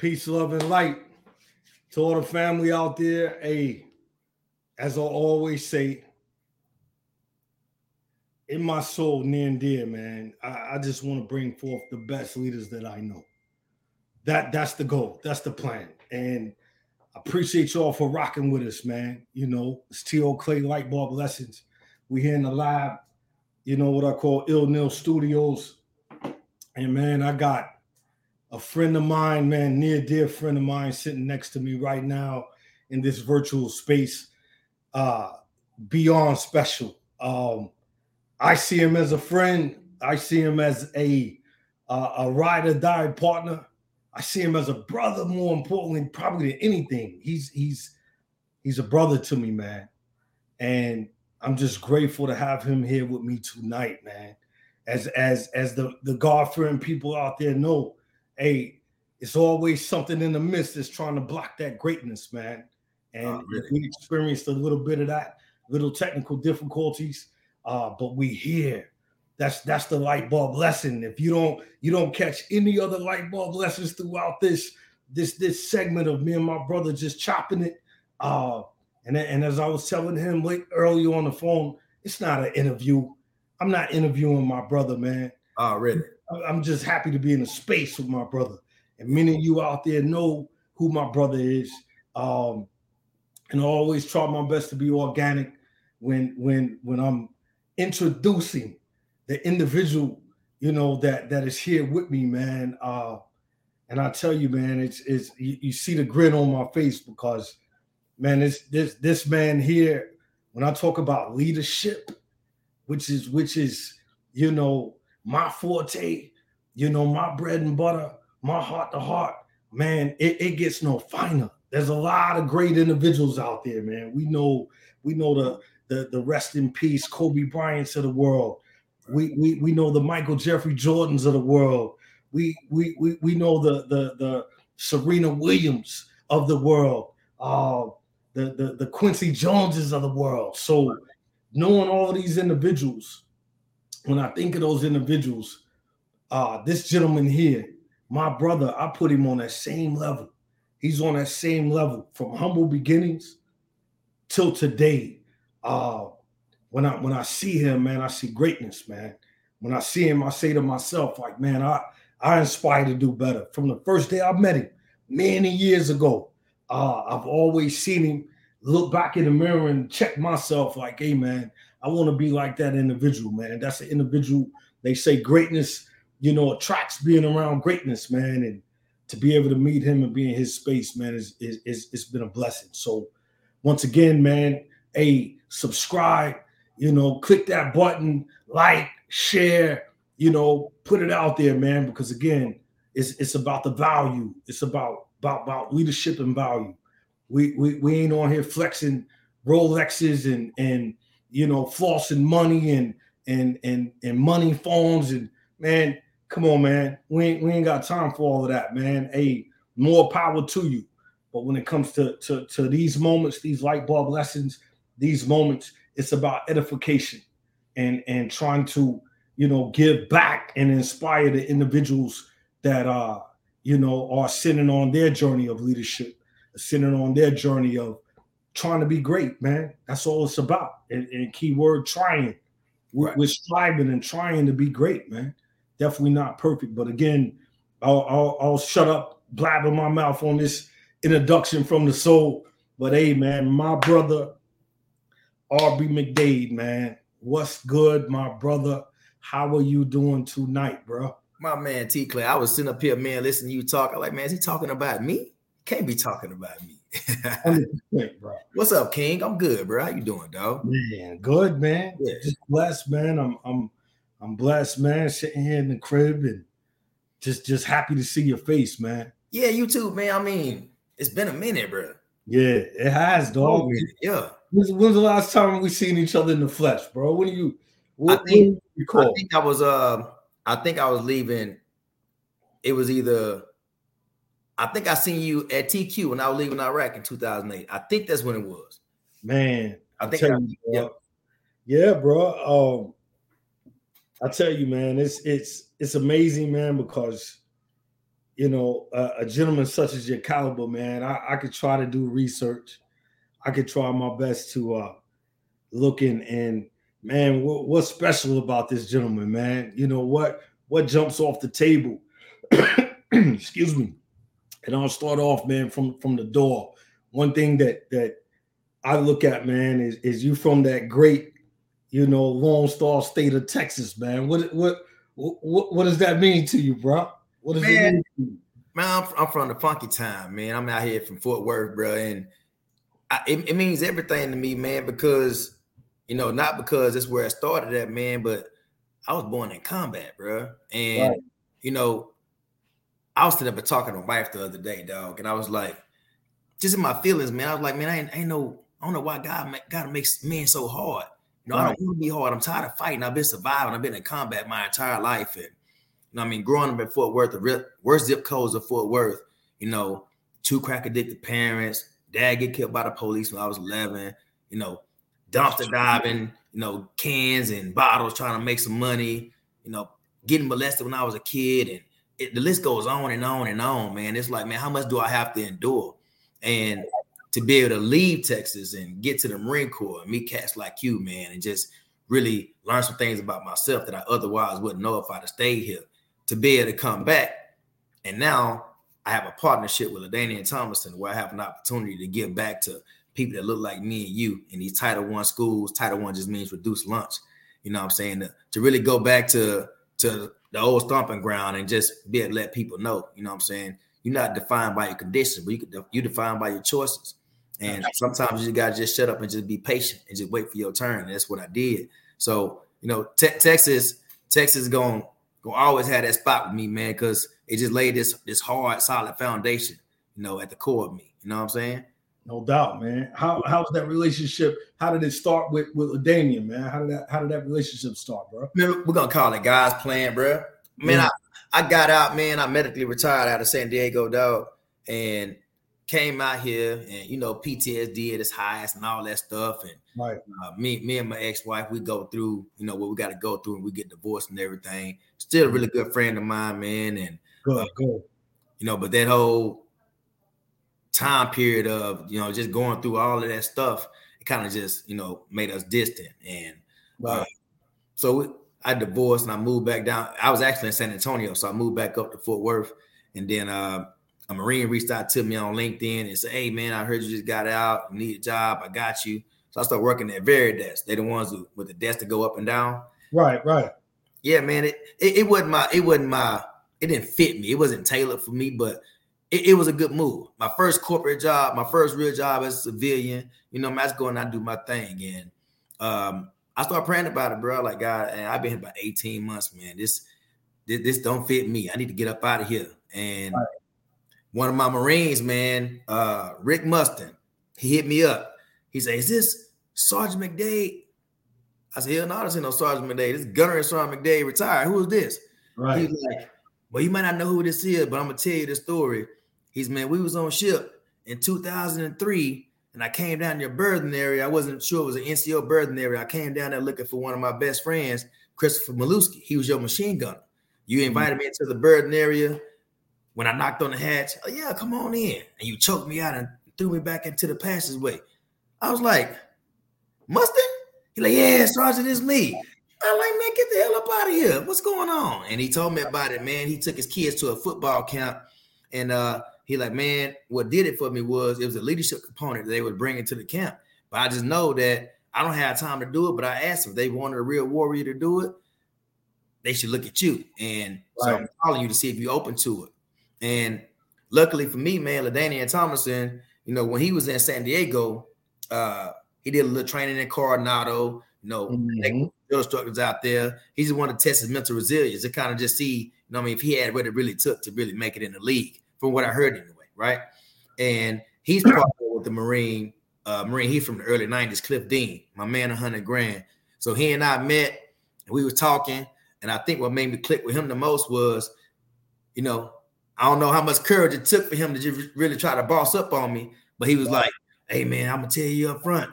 Peace, love, and light to all the family out there. Hey, as I always say, in my soul, near and dear, man, I, I just want to bring forth the best leaders that I know. That that's the goal. That's the plan. And I appreciate y'all for rocking with us, man. You know, it's T.O. Clay Light Bulb Lessons. We here in the lab, you know what I call Ill Nil Studios. And man, I got a friend of mine, man, near dear friend of mine, sitting next to me right now in this virtual space. Uh, beyond special. Um, I see him as a friend. I see him as a uh, a ride or die partner. I see him as a brother. More importantly, probably than anything, he's he's he's a brother to me, man. And I'm just grateful to have him here with me tonight, man. As as as the the God fearing people out there know, hey, it's always something in the midst that's trying to block that greatness, man. And oh, really? we experienced a little bit of that, little technical difficulties, uh, but we here. That's that's the light bulb lesson. If you don't you don't catch any other light bulb lessons throughout this this this segment of me and my brother just chopping it, uh, and and as I was telling him late earlier on the phone, it's not an interview. I'm not interviewing my brother, man. Oh, really? I'm just happy to be in a space with my brother. And many of you out there know who my brother is. Um, and I always try my best to be organic when when when I'm introducing the individual, you know, that that is here with me, man. Uh, and I tell you, man, it's it's you, you see the grin on my face because man, this this this man here, when I talk about leadership, which is which is you know my forte, you know, my bread and butter, my heart to heart, man, it, it gets no finer. There's a lot of great individuals out there, man. We know, we know the the, the rest in peace Kobe Bryant's of the world. We, we we know the Michael Jeffrey Jordans of the world. We we we, we know the the the Serena Williams of the world. Uh, the, the the Quincy Joneses of the world. So knowing all these individuals, when I think of those individuals, uh, this gentleman here, my brother, I put him on that same level. He's on that same level from humble beginnings till today. Uh, when I when I see him, man, I see greatness, man. When I see him, I say to myself, like, man, I I inspire to do better. From the first day I met him, many years ago, uh, I've always seen him look back in the mirror and check myself, like, hey, man, I want to be like that individual, man. That's an individual. They say greatness, you know, attracts being around greatness, man. And to be able to meet him and be in his space, man, is is, is it's been a blessing. So once again, man, a subscribe, you know, click that button, like, share, you know, put it out there, man, because again, it's it's about the value. It's about about about leadership and value. We we we ain't on here flexing Rolexes and and you know, flossing money and and and and money phones and man, come on, man. We ain't we ain't got time for all of that, man. Hey, more power to you. But when it comes to to, to these moments, these light bulb lessons, these moments, it's about edification and and trying to you know give back and inspire the individuals that uh you know are sitting on their journey of leadership, sitting on their journey of trying to be great, man. That's all it's about. And, and keyword trying. We're, right. we're, striving and trying to be great, man. Definitely not perfect, but again, I'll, I'll, I'll shut up, blabbing my mouth on this introduction from the soul. But hey, man, my brother, Aubrey McDade, man, what's good, my brother? How are you doing tonight, bro? My man T Clay, I was sitting up here, man, listening to you talk. I'm like, man, is he talking about me? Can't be talking about me. Bro. What's up, King? I'm good, bro. How you doing, dog? Man, good, man. Yeah. Just blessed, man. I'm I'm I'm blessed, man. Sitting here in the crib and just just happy to see your face, man. Yeah, you too, man. I mean, it's been a minute, bro. Yeah, it has, dog. Oh, yeah. When's, when's, the last time we seen each other in the flesh, bro? When you? What, I think. You I think I was. Uh, I think I was leaving. It was either I think I seen you at TQ when I was leaving Iraq in 2008. I think that's when it was. Man, I think I, you, yeah. Yeah, bro. Um, I tell you, man, it's it's it's amazing, man, because you know, a, a, gentleman such as your caliber, man, I, I could try to do research. I could try my best to uh look in and man, what, what's special about this gentleman, man? You know what what jumps off the table? Excuse me. And I'll start off, man, from from the door. One thing that that I look at, man, is is you from that great, you know, Lone Star state of Texas, man. What what what, what does that mean to you, bro? What does man, it mean? Man, I'm, I'm, from the Funky Town, man. I'm out here from Fort Worth, bro, and I, it, it means everything to me, man, because you know, not because that's where I started at, man, but I was born in combat, bro. And right. you know, I was sitting up and talking to my wife the other day, dog, and I was like, just in my feelings, man. I was like, man, I ain't, I ain't know, I don't know why God God makes men so hard. You know, right. I don't want to be hard. I'm tired of fighting. I've been surviving. I've been in combat my entire life, and you know, I mean, growing up in Fort Worth, the worst zip codes of Fort Worth. You know, two crack addicted parents. Dad get killed by the police when I was 11. You know, dumpster diving, you know, cans and bottles trying to make some money, you know, getting molested when I was a kid. And it, the list goes on and on and on, man. It's like, man, how much do I have to endure? And to be able to leave Texas and get to the Marine Corps and meet cats like you, man, and just really learn some things about myself that I otherwise wouldn't know if I'd have stayed here. To be able to come back, and now I have a partnership with LaDainian Tomlinson where I have an opportunity to give back to people that look like me and you in these Title One schools. Title One just means reduced lunch. You know what I'm saying? To, to really go back to to the old stomping ground and just be able to let people know. You know what I'm saying? You're not defined by your conditions, but you could you defined by your choices. And sometimes you gotta just shut up and just be patient and just wait for your turn. And that's what I did. So you know, te- Texas, Texas going gonna always have that spot with me, man, because it just laid this this hard, solid foundation, you know, at the core of me. You know what I'm saying? No doubt, man. How how was that relationship? How did it start with with Damian, man? How did that how did that relationship start, bro? Man, we're gonna call it guys playing, bro. Man, yeah. I, I got out, man. I medically retired out of San Diego, dog, and came out here and you know PTSD at its highest and all that stuff. And right. uh, me, me and my ex-wife, we go through, you know, what we got to go through and we get divorced and everything. Still a really good friend of mine, man. And good, uh, good. You know, but that whole time period of you know just going through all of that stuff, it kind of just you know made us distant. And uh, so I divorced and I moved back down. I was actually in San Antonio, so I moved back up to Fort Worth, and then uh, a Marine reached out to me on LinkedIn and said, "Hey man, I heard you just got out, need a job. I got you." So I started working at Varidesk. They're the ones who with the desk to go up and down. Right, right. Yeah, man. It, it, it wasn't my it wasn't my it didn't fit me. It wasn't tailored for me, but it, it, was a good move. My first corporate job, my first real job as a civilian, you know, I was going out do my thing. And um, I started praying about it, bro. Like, God, and I've been here about 18 months, man. This, this, this don't fit me. I need to get up out of here. And right. one of my Marines, man, uh, Rick Mustin, he hit me up. He said, Is this Sergeant McDade? I said, Hell no, this ain't no Sergeant McDade. This Gunner Sergeant McDade retired. Who is this? Right. He's like, Well, you might not know who this is, but I'm gonna tell you the story. He's man, we was on ship in 2003, and I came down your berthing area. I wasn't sure it was an NCO berthing area. I came down there looking for one of my best friends, Christopher Maluski. He was your machine gunner. You mm-hmm. invited mm-hmm. me into the berthing area. When I knocked on the hatch, oh yeah, come on in. And you choked me out and threw me back into the passageway. I was like, Mustang? He like, yeah, Sergeant, it's me. I like, man, get the hell up out of here. What's going on? And he told me about it, man. He took his kids to a football camp, and uh, he like, man, what did it for me was it was a leadership component that they would bring into the camp. But I just know that I don't have time to do it. But I asked them if they wanted a real warrior to do it, they should look at you. And right. so I'm calling you to see if you're open to it. And luckily for me, man, LaDainian Tomlinson, you know, when he was in San Diego, uh, he did a little training in Coronado, you know, mm-hmm. instructors out there. He just wanted to test his mental resilience to kind of just see, you know, I mean, if he had what it really took to really make it in the league from what I heard anyway, right? And he's part with the Marine, uh, Marine. He's from the early '90s. Cliff Dean, my man, a hundred grand. So he and I met, and we were talking, and I think what made me click with him the most was, you know, I don't know how much courage it took for him to just really try to boss up on me, but he was like, "Hey man, I'm gonna tell you up front,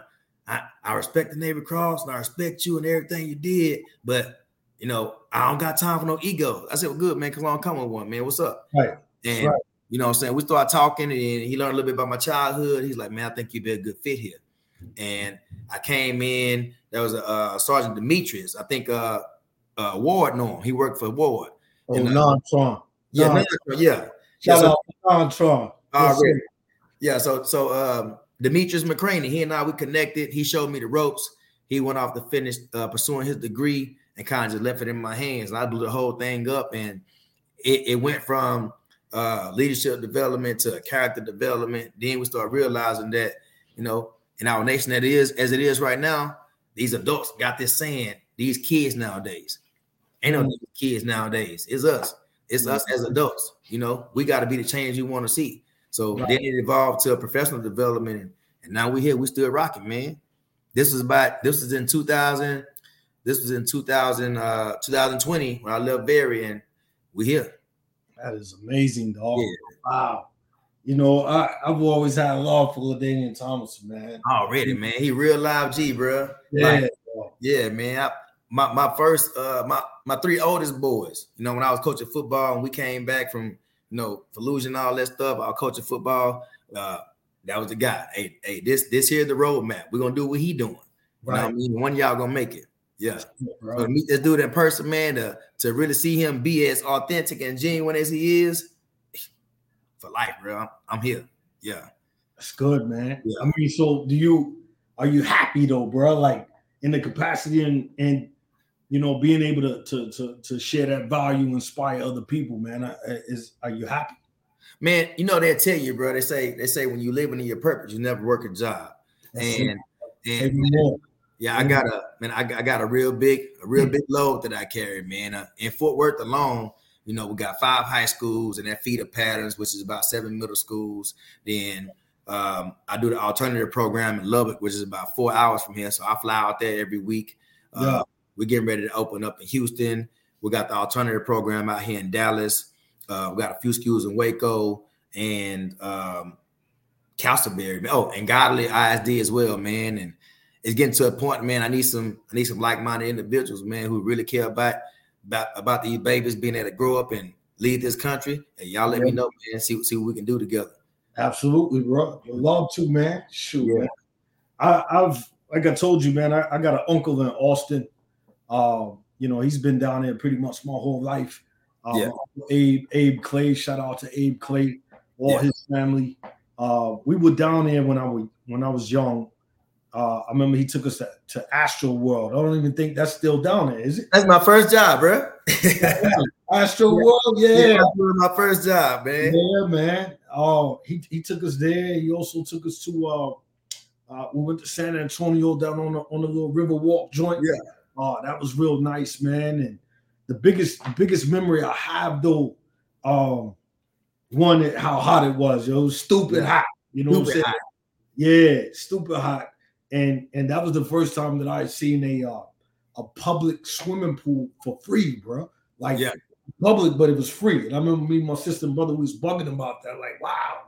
I, I respect the Navy Cross and I respect you and everything you did, but you know, I don't got time for no ego. I said, well, good, man, because I'm coming with one, man. What's up? Right. And right. You know what I'm saying? We started talking and he learned a little bit about my childhood. He's like, man, I think you'd be a good fit here. And I came in, there was a, a Sergeant Demetrius. I think uh, uh Ward knew him. He worked for Ward. Oh, and, uh, non-Tron. Yeah, non yeah. Shout yeah, out non-Tron. Already. Yeah, so so um Demetrius McCraney, he and I we connected. He showed me the ropes. He went off to finish uh, pursuing his degree and kind of just left it in my hands. And I blew the whole thing up, and it, it went from uh, leadership development to character development. Then we start realizing that you know in our nation that is as it is right now, these adults got this saying, these kids nowadays. Ain't no mm-hmm. kids nowadays. It's us. It's us as adults. You know, we got to be the change you want to see. So right. then it evolved to a professional development, and, and now we're here. We still rocking, man. This was about this was in 2000. This was in 2000, uh, 2020 when I left Vari, and we here. That is amazing, dog. Yeah. Wow. You know, I, I've always had a love for LaDainian Tomlinson, man. Already, man. He real live G, bro. Yeah, like, yeah, man. I, my my first uh my my three oldest boys, you know, when I was coaching football and we came back from you know Fallujah and all that stuff, I was coaching football. Uh that was the guy. Hey, hey, this this here the roadmap. We're gonna do what he doing. You right. know I mean? One y'all gonna make it. Yeah. Right. So meet this dude in person, man, to, to really see him be as authentic and genuine as he is for life, bro. I'm, I'm here. Yeah. That's good, man. Yeah. I mean, so do you are you happy though, bro? Like in the capacity and and you know being able to to to, to share that value, inspire other people, man. Is are you happy? Man, you know they'll tell you, bro. They say they say when you living in your purpose, you never work a job. and, and yeah, I got a man. I got, I got a real big, a real big load that I carry, man. Uh, in Fort Worth alone, you know, we got five high schools and that feeder patterns, which is about seven middle schools. Then um, I do the alternative program in Lubbock, which is about four hours from here. So I fly out there every week. Uh, yeah. We're getting ready to open up in Houston. We got the alternative program out here in Dallas. Uh, we got a few schools in Waco and um, Castleberry. Oh, and Godley ISD as well, man. And it's getting to a point, man. I need some, I need some like-minded individuals, man, who really care about about, about these babies being able to grow up and lead this country. And y'all let yeah. me know, man. See, see what we can do together. Absolutely, bro. Love to, man. Shoot, yeah. man. I, I've like I told you, man. I, I got an uncle in Austin. Um, you know, he's been down there pretty much my whole life. Um, yeah. Abe, Abe Clay. Shout out to Abe Clay, all yeah. his family. Uh, we were down there when I was when I was young. Uh, I remember he took us to, to Astro World. I don't even think that's still down there, is it? That's my first job, bro. Astro yeah. World, yeah. yeah my first job, man. Yeah, man. Oh, he, he took us there. He also took us to uh, uh we went to San Antonio down on the on the little river walk joint. Yeah. Oh, that was real nice, man. And the biggest biggest memory I have though, um, one how hot it was. It was stupid hot. You know stupid what I'm saying? Hot. Yeah, stupid hot and and that was the first time that I had seen a uh, a public swimming pool for free, bro. Like yeah. public, but it was free. And I remember me and my sister and brother was bugging about that. Like, wow,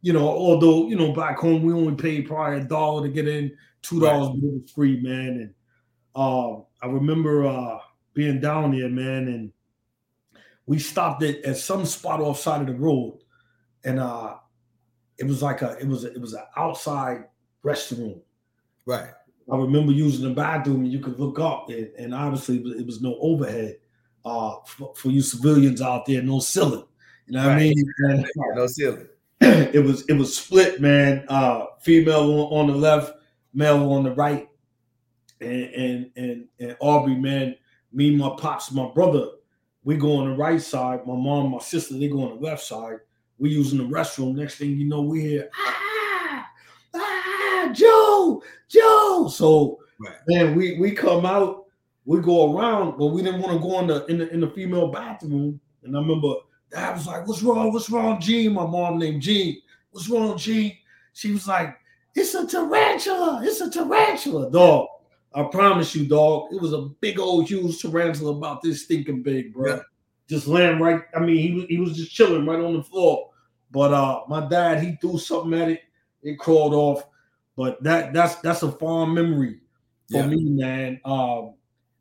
you know. Although you know, back home we only paid probably a dollar to get in, two dollars, right. it was free, man. And uh, I remember uh, being down there, man, and we stopped it at some spot off side of the road, and uh, it was like a it was a, it was an outside restroom Right. I remember using the bathroom and you could look up, and, and obviously it was no overhead uh, for, for, you civilians out there, no ceiling. You know what right. I mean? And, no ceiling. It was it was split, man. Uh, female on, the left, male on the right, and and and, and Aubrey, man. Me, my pops, my brother, we go on the right side. My mom, my sister, they go on the left side. We using the restroom. Next thing you know, we hear. Ah! Joe, Joe. So right. man, we we come out, we go around, but we didn't want to go in the in the in the female bathroom. And I remember dad was like, What's wrong? What's wrong, Gene? My mom named Gene. What's wrong, Gene? She was like, It's a tarantula, it's a tarantula, dog. I promise you, dog. It was a big old huge tarantula about this stinking big, bro. Yeah. Just laying right. I mean, he, he was just chilling right on the floor. But uh my dad, he threw something at it, it crawled off. But that that's that's a fond memory for yeah. me, man. Um,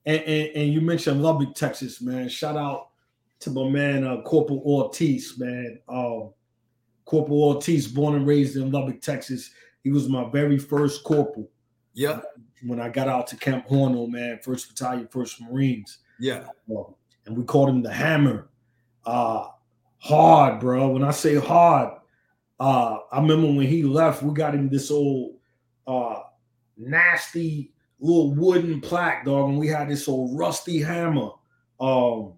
and, and, and you mentioned Lubbock, Texas, man. Shout out to my man uh, Corporal Ortiz, man. Um, Corporal Ortiz, born and raised in Lubbock, Texas. He was my very first corporal. Yeah. When I got out to Camp Horno, man, First Battalion, First Marines. Yeah. Um, and we called him the Hammer. Uh, hard, bro. When I say hard, uh, I remember when he left, we got him this old uh, nasty little wooden plaque, dog, and we had this old rusty hammer um,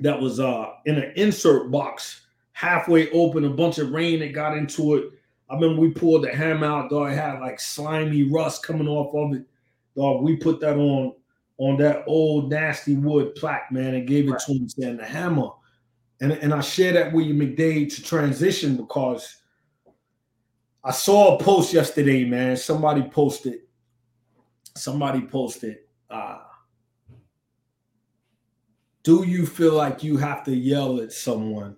that was uh, in an insert box halfway open, a bunch of rain that got into it. I remember we pulled the hammer out, dog. It had like slimy rust coming off of it. Dog, we put that on on that old nasty wood plaque, man, and gave it right. to him saying the hammer. And, and I share that with you, McDade, to transition because I saw a post yesterday, man. Somebody posted, somebody posted, uh, do you feel like you have to yell at someone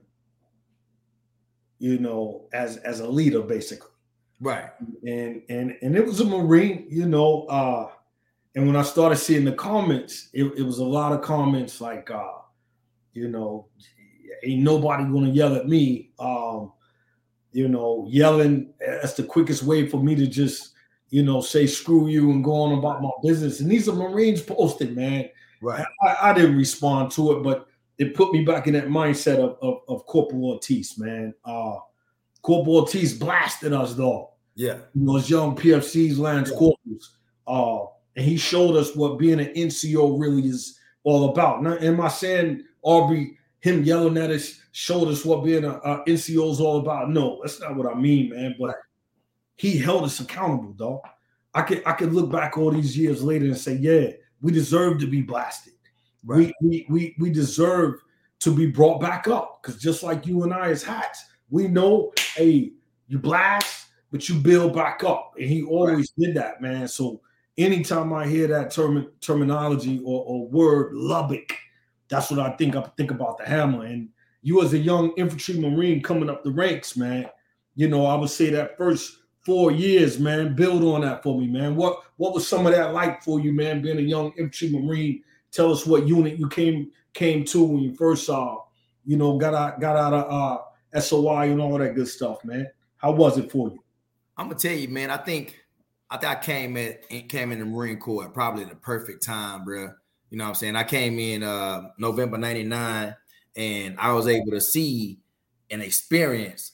you know, as as a leader, basically. Right. And and and it was a Marine, you know. uh And when I started seeing the comments, it, it was a lot of comments like, uh, you know, ain't nobody gonna yell at me. Um, you know, yelling that's the quickest way for me to just, you know, say screw you and go on about my business. And these are Marines posted, man. Right. I, I didn't respond to it, but it put me back in that mindset of, of, of Corporal Ortiz, man. Uh, Corporal Ortiz blasted us, though. Yeah. Those young PFCs, Lance yeah. Corporals. Uh, and he showed us what being an NCO really is all about. Now, am I saying Aubrey, him yelling at us, showed us what being an NCO is all about? No, that's not what I mean, man. But he held us accountable, though. I could I could look back all these years later and say, yeah, we deserve to be blasted. Right. We, we we we deserve to be brought back up because just like you and I as hats, we know, hey, you blast, but you build back up, and he always right. did that, man. So anytime I hear that term terminology or, or word Lubbock, that's what I think. I think about the hammer. And you as a young infantry marine coming up the ranks, man. You know, I would say that first four years, man. Build on that for me, man. What what was some of that like for you, man? Being a young infantry marine Tell us what unit you came came to when you first saw, you know, got out got out of uh, SOI and all that good stuff, man. How was it for you? I'm gonna tell you, man. I think I think I came at came in the Marine Corps at probably the perfect time, bro. You know what I'm saying? I came in uh, November '99, and I was able to see and experience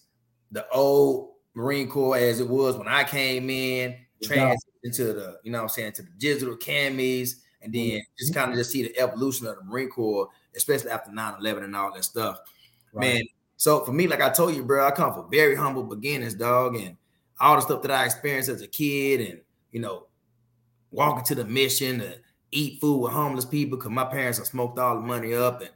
the old Marine Corps as it was when I came in, transition into the, you know what I'm saying, to the digital camis, and then just kind of just see the evolution of the Marine Corps, especially after 9-11 and all that stuff. Right. Man, so for me, like I told you, bro, I come from very humble beginnings, dog, and all the stuff that I experienced as a kid, and you know, walking to the mission to eat food with homeless people because my parents have smoked all the money up, and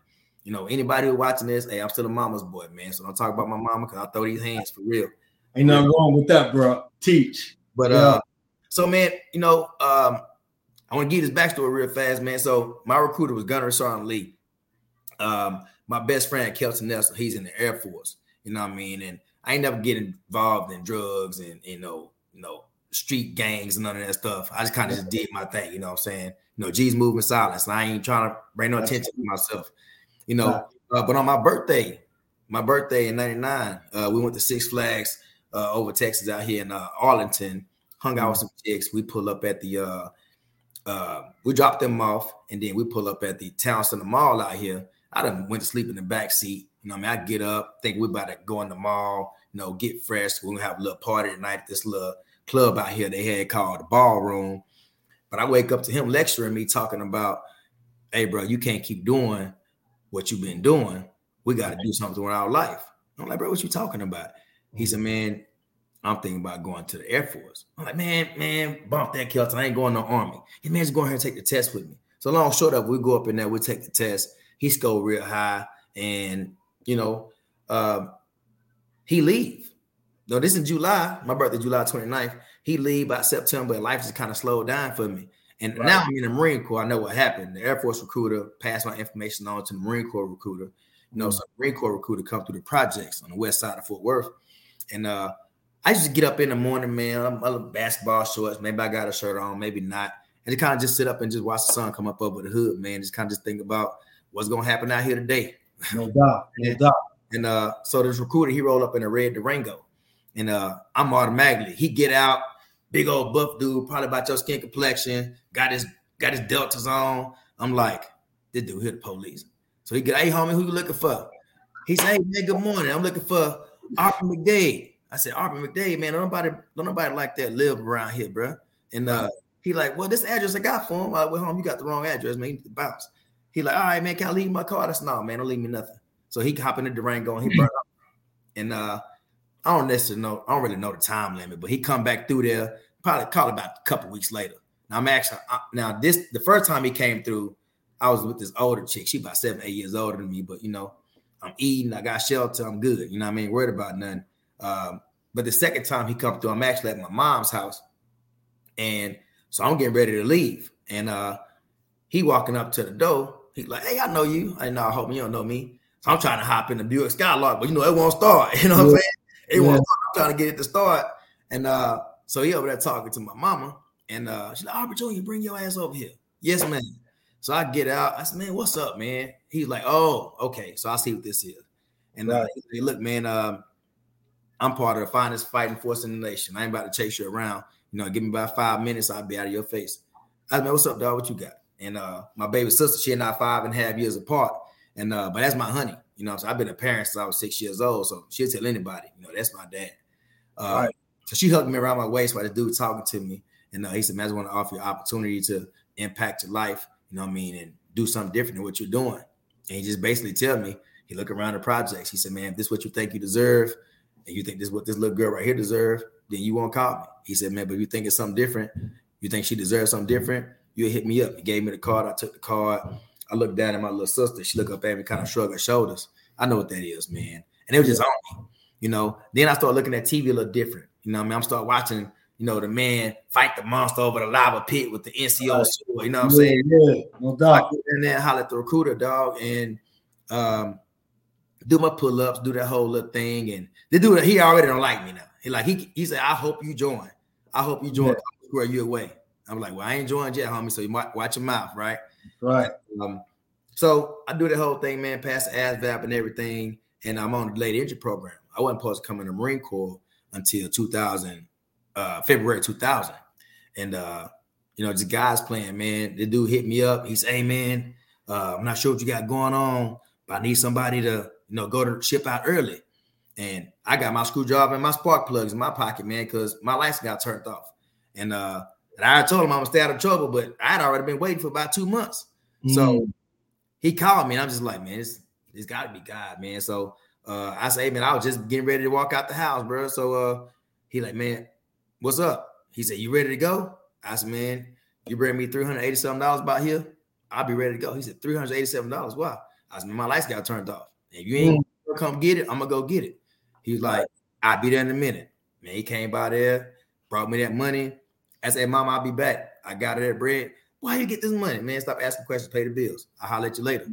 you know, anybody who watching this, hey, I'm still a mama's boy, man. So don't talk about my mama because I throw these hands for real. Ain't nothing wrong with that, bro. Teach. But yeah. uh, so man, you know, um, I want to give this backstory real fast, man. So my recruiter was Gunner Sergeant Lee. Um, my best friend Kelton Nelson, he's in the Air Force. You know what I mean? And I ain't never get involved in drugs and you know, you know, street gangs and none of that stuff. I just kind of just did my thing. You know what I'm saying? You know, G's moving silence. I ain't trying to bring no attention to myself. You know, uh, but on my birthday, my birthday in '99, uh, we went to Six Flags uh, over Texas out here in uh, Arlington. Hung out with some chicks. We pull up at the uh, uh, we drop them off, and then we pull up at the town center mall out here. I done went to sleep in the back seat. You know, I mean, I get up, think we're about to go in the mall, you know, get fresh. We're gonna have a little party tonight at this little club out here they had called the ballroom. But I wake up to him lecturing me, talking about, hey, bro, you can't keep doing what you've been doing. We got to do something with our life. I'm like, bro, what you talking about? He said, man, I'm thinking about going to the Air Force. I'm like, man, man, bump that Kelton. I ain't going to the Army. He man, just go ahead and take the test with me. So long short of, we go up in there, we take the test. He scored real high, and you know, uh, he leave. No, this is July. My birthday, July 29th. He leave by September. Life just kind of slowed down for me. And right. now I'm in the Marine Corps. I know what happened. The Air Force recruiter passed my information on to the Marine Corps recruiter. You know, mm-hmm. so Marine Corps recruiter come through the projects on the west side of Fort Worth. And uh, I just get up in the morning, man. I'm, I'm basketball shorts. Maybe I got a shirt on, maybe not. And to kind of just sit up and just watch the sun come up over the hood, man. Just kind of just think about what's gonna happen out here today. No doubt, no doubt. And uh, so this recruiter, he rolled up in a red Durango, and uh, I'm automatically he get out, big old buff dude, probably about your skin complexion, got his got his deltas on. I'm like, this dude hit the police. So he get, hey homie, who you looking for? He said, hey man, good morning. I'm looking for Arthur McDade. I said, Arthur McDade, man, don't nobody, don't nobody like that live around here, bro. And uh, he like, well, this address I got for him. I went home, you got the wrong address, man. You need to bounce. He like, all right, man, can I leave my car? That's no, man, don't leave me nothing. So he hop in the Durango and he burned up. And uh, I don't necessarily know, I don't really know the time limit, but he come back through there, probably call about a couple weeks later. Now I'm actually now this the first time he came through, I was with this older chick. She about seven, eight years older than me, but you know, I'm eating, I got shelter, I'm good. You know what I mean? Worried about nothing. Um, but the second time he come through, I'm actually at my mom's house. And so I'm getting ready to leave. And uh he walking up to the door. He's like, Hey, I know you. I know, I hope you don't know me. So I'm trying to hop in the Buick Skylark, but you know, it won't start. You know what yeah. I'm saying? It yeah. trying to get it to start. And uh, so he over there talking to my mama. And uh, she's like, Albert Jr., bring your ass over here. Yes, man. So I get out. I said, man, what's up, man? He's like, oh, okay. So I see what this is. And uh, he look, man, um, I'm part of the finest fighting force in the nation. I ain't about to chase you around. You know, give me about five minutes, I'll be out of your face. I said, man, what's up, dog? What you got? And uh, my baby sister, she and I five and a half years apart. And uh, but that's my honey. You know, so I've been a parent since I was six years old. So she'll tell anybody, you know, that's my dad. Uh, right. So she hugged me around my waist while the dude talking to me. And uh, he said, man, I just want to offer you opportunity to impact your life, you know what I mean, and do something different than what you're doing. And he just basically tell me, he look around the projects. He said, man, if this is what you think you deserve, and you think this is what this little girl right here deserve, then you won't call me. He said, man, but if you think it's something different, you think she deserves something different, you hit me up. He gave me the card. I took the card. I looked down at my little sister. She looked up at me, kind of shrugged her shoulders. I know what that is, man. And it was just on me, you know. Then I started looking at TV a little different. You know, I mean, I'm start watching you know, the man fight the monster over the lava pit with the NCO sword. You know what I'm saying? Yeah, no doubt. And then holler at the recruiter, dog, and um, do my pull-ups, do that whole little thing. And the dude, he already don't like me now. He like he he said, I hope you join. I hope you join. Yeah. Square you away. I'm like, well, I ain't joined yet, homie. So you might watch your mouth, right? Right. Um, so I do the whole thing, man, pass the ASVAB and everything. And I'm on the late entry program. I wasn't supposed to come in the Marine Corps until 2000 uh, February 2000. And, uh, you know, just guys playing, man. The dude hit me up. He said, Hey, man, uh, I'm not sure what you got going on, but I need somebody to, you know, go to ship out early. And I got my screwdriver and my spark plugs in my pocket, man, because my lights got turned off. And uh, and I told him I'm gonna stay out of trouble, but I had already been waiting for about two months. Mm. So he called me, and I'm just like, man, it's, it's got to be God, man. So uh, I say, hey, man, I was just getting ready to walk out the house, bro. So uh, he like, man, what's up? He said, you ready to go? I said, man, you bring me $387 about here, I'll be ready to go. He said, $387. Wow. I said, my lights got turned off. If you ain't mm. come get it, I'm gonna go get it. He was like, I'll be there in a minute. Man, he came by there, brought me that money. I said, Mom, I'll be back. I got it that bread. Why you get this money? Man, stop asking questions, pay the bills. I'll holler at you later.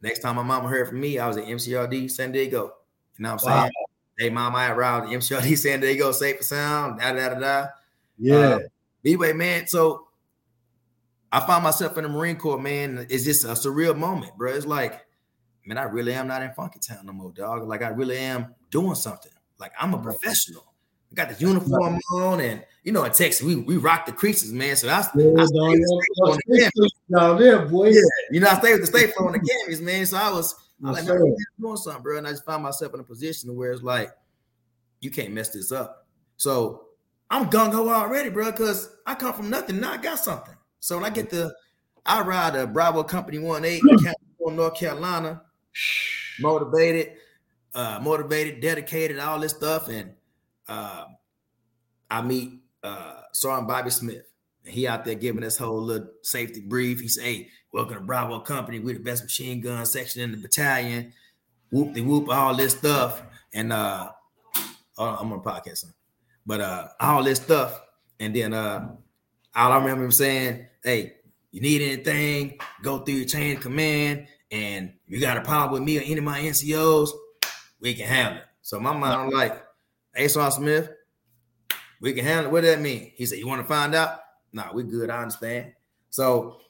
Next time my mama heard from me, I was at MCRD San Diego. You know what I'm saying? Hey, mom, I at around MCRD San Diego, safe and sound, da da da da. Yeah. Uh, anyway, man, so I found myself in the Marine Corps, man. It's just a surreal moment, bro. It's like, man, I really am not in Funky Town no more, dog. Like, I really am doing something. Like, I'm a professional. I got the uniform on, and you know, in Texas, we, we rock the creases, man. So I, yeah, I the down there, boy. Yeah, you know, I stay with the state floor on the campus, man. So I was I'm like, man, doing something, bro. And I just found myself in a position where it's like, you can't mess this up. So I'm gung ho already, bro, because I come from nothing. Now I got something. So when I get the, I ride a Bravo Company One Eight, North Carolina, motivated, uh, motivated, dedicated, all this stuff, and uh, I meet uh, Sergeant Bobby Smith. And he out there giving us whole little safety brief. He say, "Hey, welcome to Bravo Company. We're the best machine gun section in the battalion. Whoop de whoop, all this stuff." And uh, I'm on podcast, but uh, all this stuff. And then uh, all I remember him saying, "Hey, you need anything? Go through your chain of command, and you got a problem with me or any of my NCOs, we can handle it." So my mind, I'm like, "Hey, Sergeant Smith, we can handle it. What does that mean? He said, You want to find out? Nah, we good. I understand. So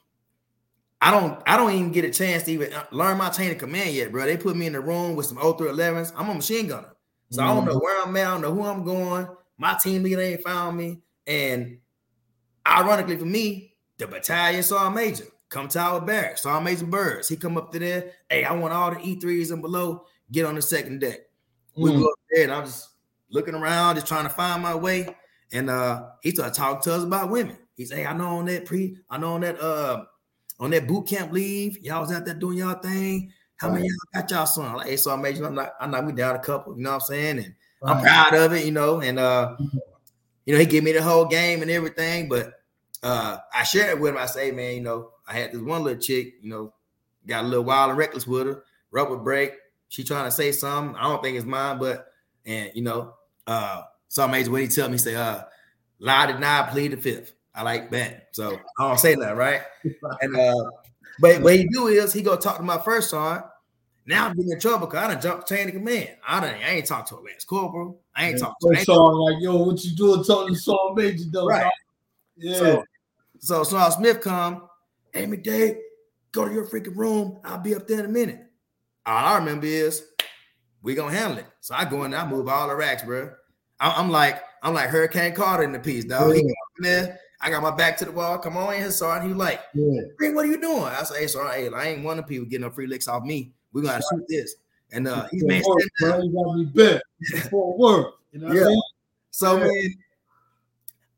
I don't I don't even get a chance to even uh, learn my chain of command yet, bro. They put me in the room with some 0311s. I'm a machine gunner. So mm-hmm. I don't know mm-hmm. where I'm at, I don't know who I'm going. My team leader ain't found me. And ironically for me, the battalion saw a major. Come Tower Barracks, saw a Major Birds. He come up to there. Hey, I want all the E3s and below. Get on the second deck. We mm. go up there and I'm just looking around, just trying to find my way. And uh he started talking to us about women. He said, Hey, I know on that pre, I know on that uh on that boot camp leave, y'all was out there doing y'all thing. How many y'all got y'all son? Like, hey, so I made you, I'm not, I knocked me down a couple, you know what I'm saying? And right. I'm proud of it, you know. And uh, mm-hmm. you know, he gave me the whole game and everything, but uh I shared it with him. I say, man, you know, I had this one little chick, you know, got a little wild and reckless with her, rubber break. She trying to say something. I don't think it's mine, but and you know, uh some major when he tell me, say, uh, lie deny, plead the fifth. I like that. So I don't say that, right? And uh, but what he do is he go talk to my first son. Now I'm getting in trouble because I done jumped chain of command. I done I ain't talked to a Lance Corporal. I ain't talked to a song like yo, what you doing talking to Sergeant Major though? Right. Yeah. So, so Sergeant Smith come, hey McDade, go to your freaking room. I'll be up there in a minute. All I remember is we gonna handle it. So I go in there, I move all the racks, bro. I'm, like, I'm like Hurricane Carter in the piece, dog. Yeah. He there, I got my back to the wall. Come on in here, Sergeant. He like, yeah. what are you doing? I said, hey, Sergeant, hey, I ain't one of people getting no free licks off me. We're gonna shoot this. And uh he's man, bro. You got me bet before work. You know yeah. I mean? So yeah. man,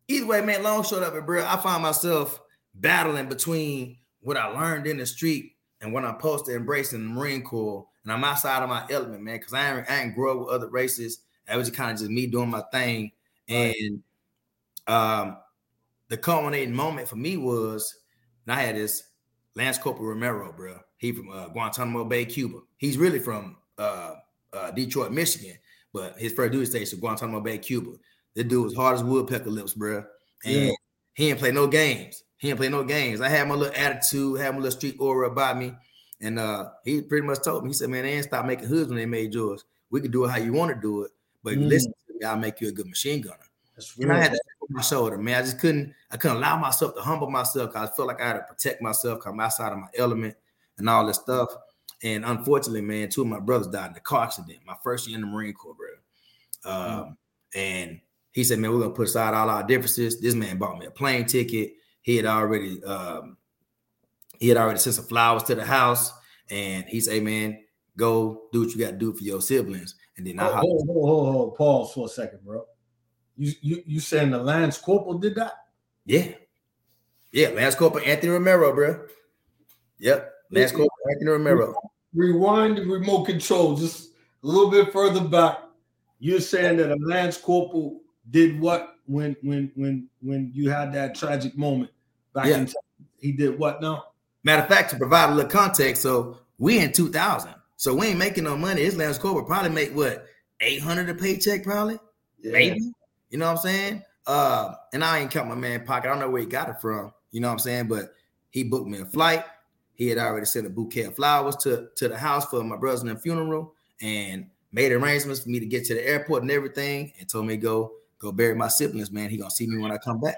either way, man, long short up, it, bro. I find myself battling between what I learned in the street and what I'm supposed to embrace in the Marine Corps. And I'm outside of my element, man, because I ain't I ain't grow up with other races. That was kind of just me doing my thing. And um the culminating moment for me was I had this Lance Corporal Romero, bro. He from uh, Guantanamo Bay, Cuba. He's really from uh, uh, Detroit, Michigan, but his first duty station Guantanamo Bay, Cuba. The dude was hard as woodpecker lips, bro. And yeah. he didn't play no games. He didn't play no games. I had my little attitude, had my little street aura about me. And uh, he pretty much told me, he said, man, they ain't stop making hoods when they made yours. We could do it how you want to do it, but mm. listen to me, I'll make you a good machine gunner. That's and I had that on my shoulder, man. I just couldn't, I couldn't allow myself to humble myself because I felt like I had to protect myself, come outside of my element and all this stuff. And unfortunately, man, two of my brothers died in a car accident. My first year in the Marine Corps, bro. Um, mm. And he said, "Man, we're gonna put aside all our differences." This man bought me a plane ticket. He had already, um, he had already sent some flowers to the house, and he said, hey, "Man, go do what you got to do for your siblings." And then I hold, hold, hold, hold, pause for a second, bro. You you you saying the Lance Corporal did that? Yeah, yeah, Lance Corporal Anthony Romero, bro. Yep, Lance Corporal Anthony Romero. Rewind the remote control just a little bit further back. You're saying that a Lance Corporal did what when when when when you had that tragic moment back yeah. in time? He did what now? Matter of fact, to provide a little context, so we in 2000, so we ain't making no money. This Lance Corporal probably make what 800 a paycheck, probably, yeah. maybe. You know what I'm saying? Uh, and I ain't count my man pocket. I don't know where he got it from. You know what I'm saying? But he booked me a flight. He had already sent a bouquet of flowers to, to the house for my brother's and funeral and made arrangements for me to get to the airport and everything and told me to go go bury my siblings, man. He gonna see me when I come back.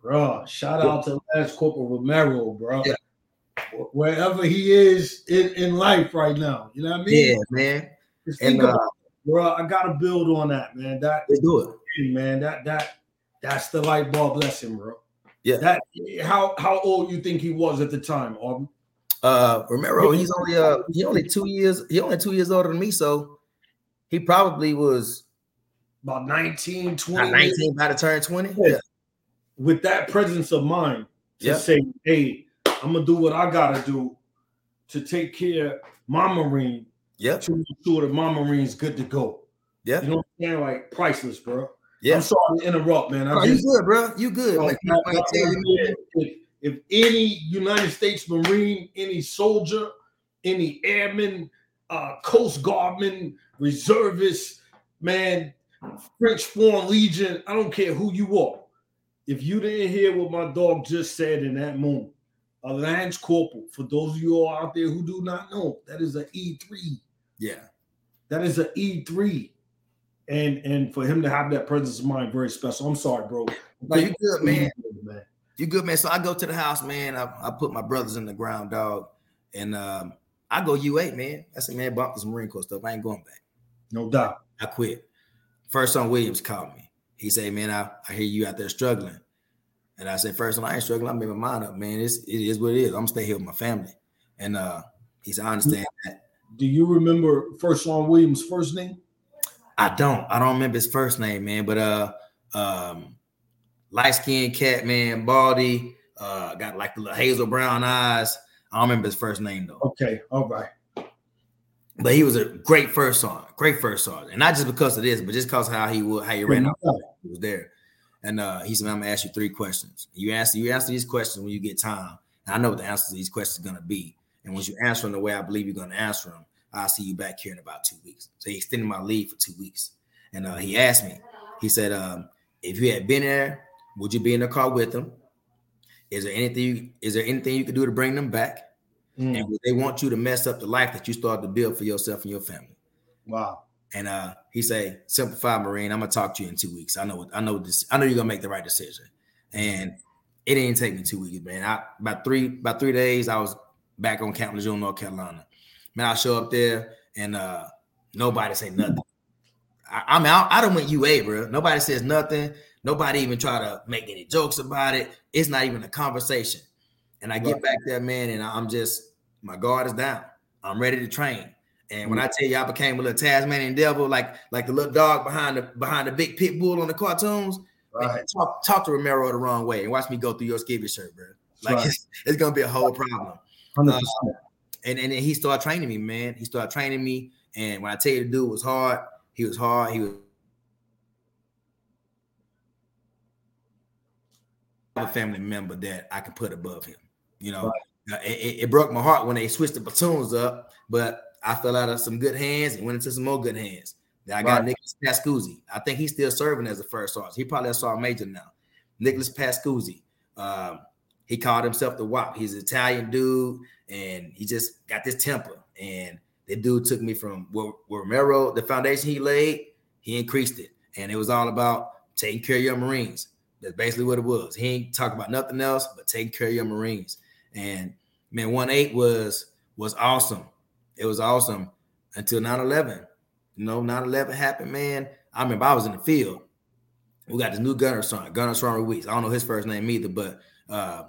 Bro, shout out to Lance Corporal Romero, bro. Yeah. Wherever he is in, in life right now. You know what I mean? Yeah, man. and, uh, bro, I gotta build on that, man. That let's do it man. That that that's the light bulb lesson, bro. Yeah. That how how old you think he was at the time, Aubrey? Uh Romero, he's only uh he only two years, he only two years older than me, so he probably was about 19, 20. 19 about to turn 20. Yeah. With that presence of mind to yep. say, hey, I'm gonna do what I gotta do to take care of my Marine. Yeah. To make sure that my Marine's good to go. Yeah. You know what I'm saying? Like priceless, bro. Yeah. I'm sorry to interrupt, man. I'm just, you good, bro. You good. Like, if, if any United States Marine, any soldier, any airman, uh, Coast Guardman, reservist, man, French Foreign Legion, I don't care who you are. If you didn't hear what my dog just said in that moment, a Lance Corporal, for those of you all out there who do not know, that is an E3. Yeah. That is an E3 and and for him to have that presence of mind, very special. I'm sorry, bro. No, you good, man. man. You good, man? So I go to the house, man. I, I put my brothers in the ground, dog, and um, I go UA, man. I said, man, bump this Marine Corps stuff. I ain't going back. No doubt. I quit. First son Williams called me. He said, man, I, I hear you out there struggling. And I said, first son, I ain't struggling. I made my mind up, man. It's, it is what it is. I'm gonna stay here with my family. And uh, he said, I understand that. Do you remember first son Williams' first name? I don't. I don't remember his first name, man. But uh, um, light skinned cat, man, baldy, uh, got like the little hazel brown eyes. I don't remember his first name though. Okay, all right. But he was a great first song, great first song, and not just because of this, but just because how he would how he ran out, he was there. And uh, he said, "I'm gonna ask you three questions. You answer you answer these questions when you get time. And I know what the answers to these questions are gonna be. And once you answer them the way I believe you're gonna answer them, I'll see you back here in about two weeks. So he extended my leave for two weeks. And uh, he asked me, he said, um, if you had been there, would you be in the car with them? Is there anything you, is there anything you could do to bring them back? Mm. And they want you to mess up the life that you started to build for yourself and your family. Wow. And uh, he say, simplify, Marine. I'm gonna talk to you in two weeks. I know, I know this. I know you're gonna make the right decision. And it didn't take me two weeks, man. I about three, about three days, I was back on Camp Lejeune, North Carolina. Man, I show up there and uh, nobody say nothing. I, am out. I don't went UA, bro. Nobody says nothing. Nobody even try to make any jokes about it. It's not even a conversation. And I get back there, man, and I'm just my guard is down. I'm ready to train. And when I tell you I became a little Tasmanian devil, like like the little dog behind the behind the big pit bull on the cartoons, right. talk, talk to Romero the wrong way and watch me go through your skivvy shirt, bro. Like right. it's, it's, gonna be a whole problem. Uh, and and he started training me, man. He started training me, and when I tell you the dude was hard, he was hard. He was a family member that I can put above him. You know, right. it, it, broke my heart when they switched the platoons up, but I fell out of some good hands and went into some more good hands. I got right. Nicholas Pascuzzi. I think he's still serving as a first sergeant. He probably a sergeant major now. Nicholas Pascuzzi. Um, he called himself the WAP. He's an Italian dude, and he just got this temper. And the dude took me from where, where Romero, the foundation he laid, he increased it. And it was all about taking care of your Marines. That's basically what it was. He ain't talking about nothing else but taking care of your Marines. And man, 1-8 was was awesome. It was awesome until 9-11. You know, 9-11 happened, man. I remember I was in the field. We got this new gunner son, Gunner Son Ruiz. I don't know his first name either, but uh,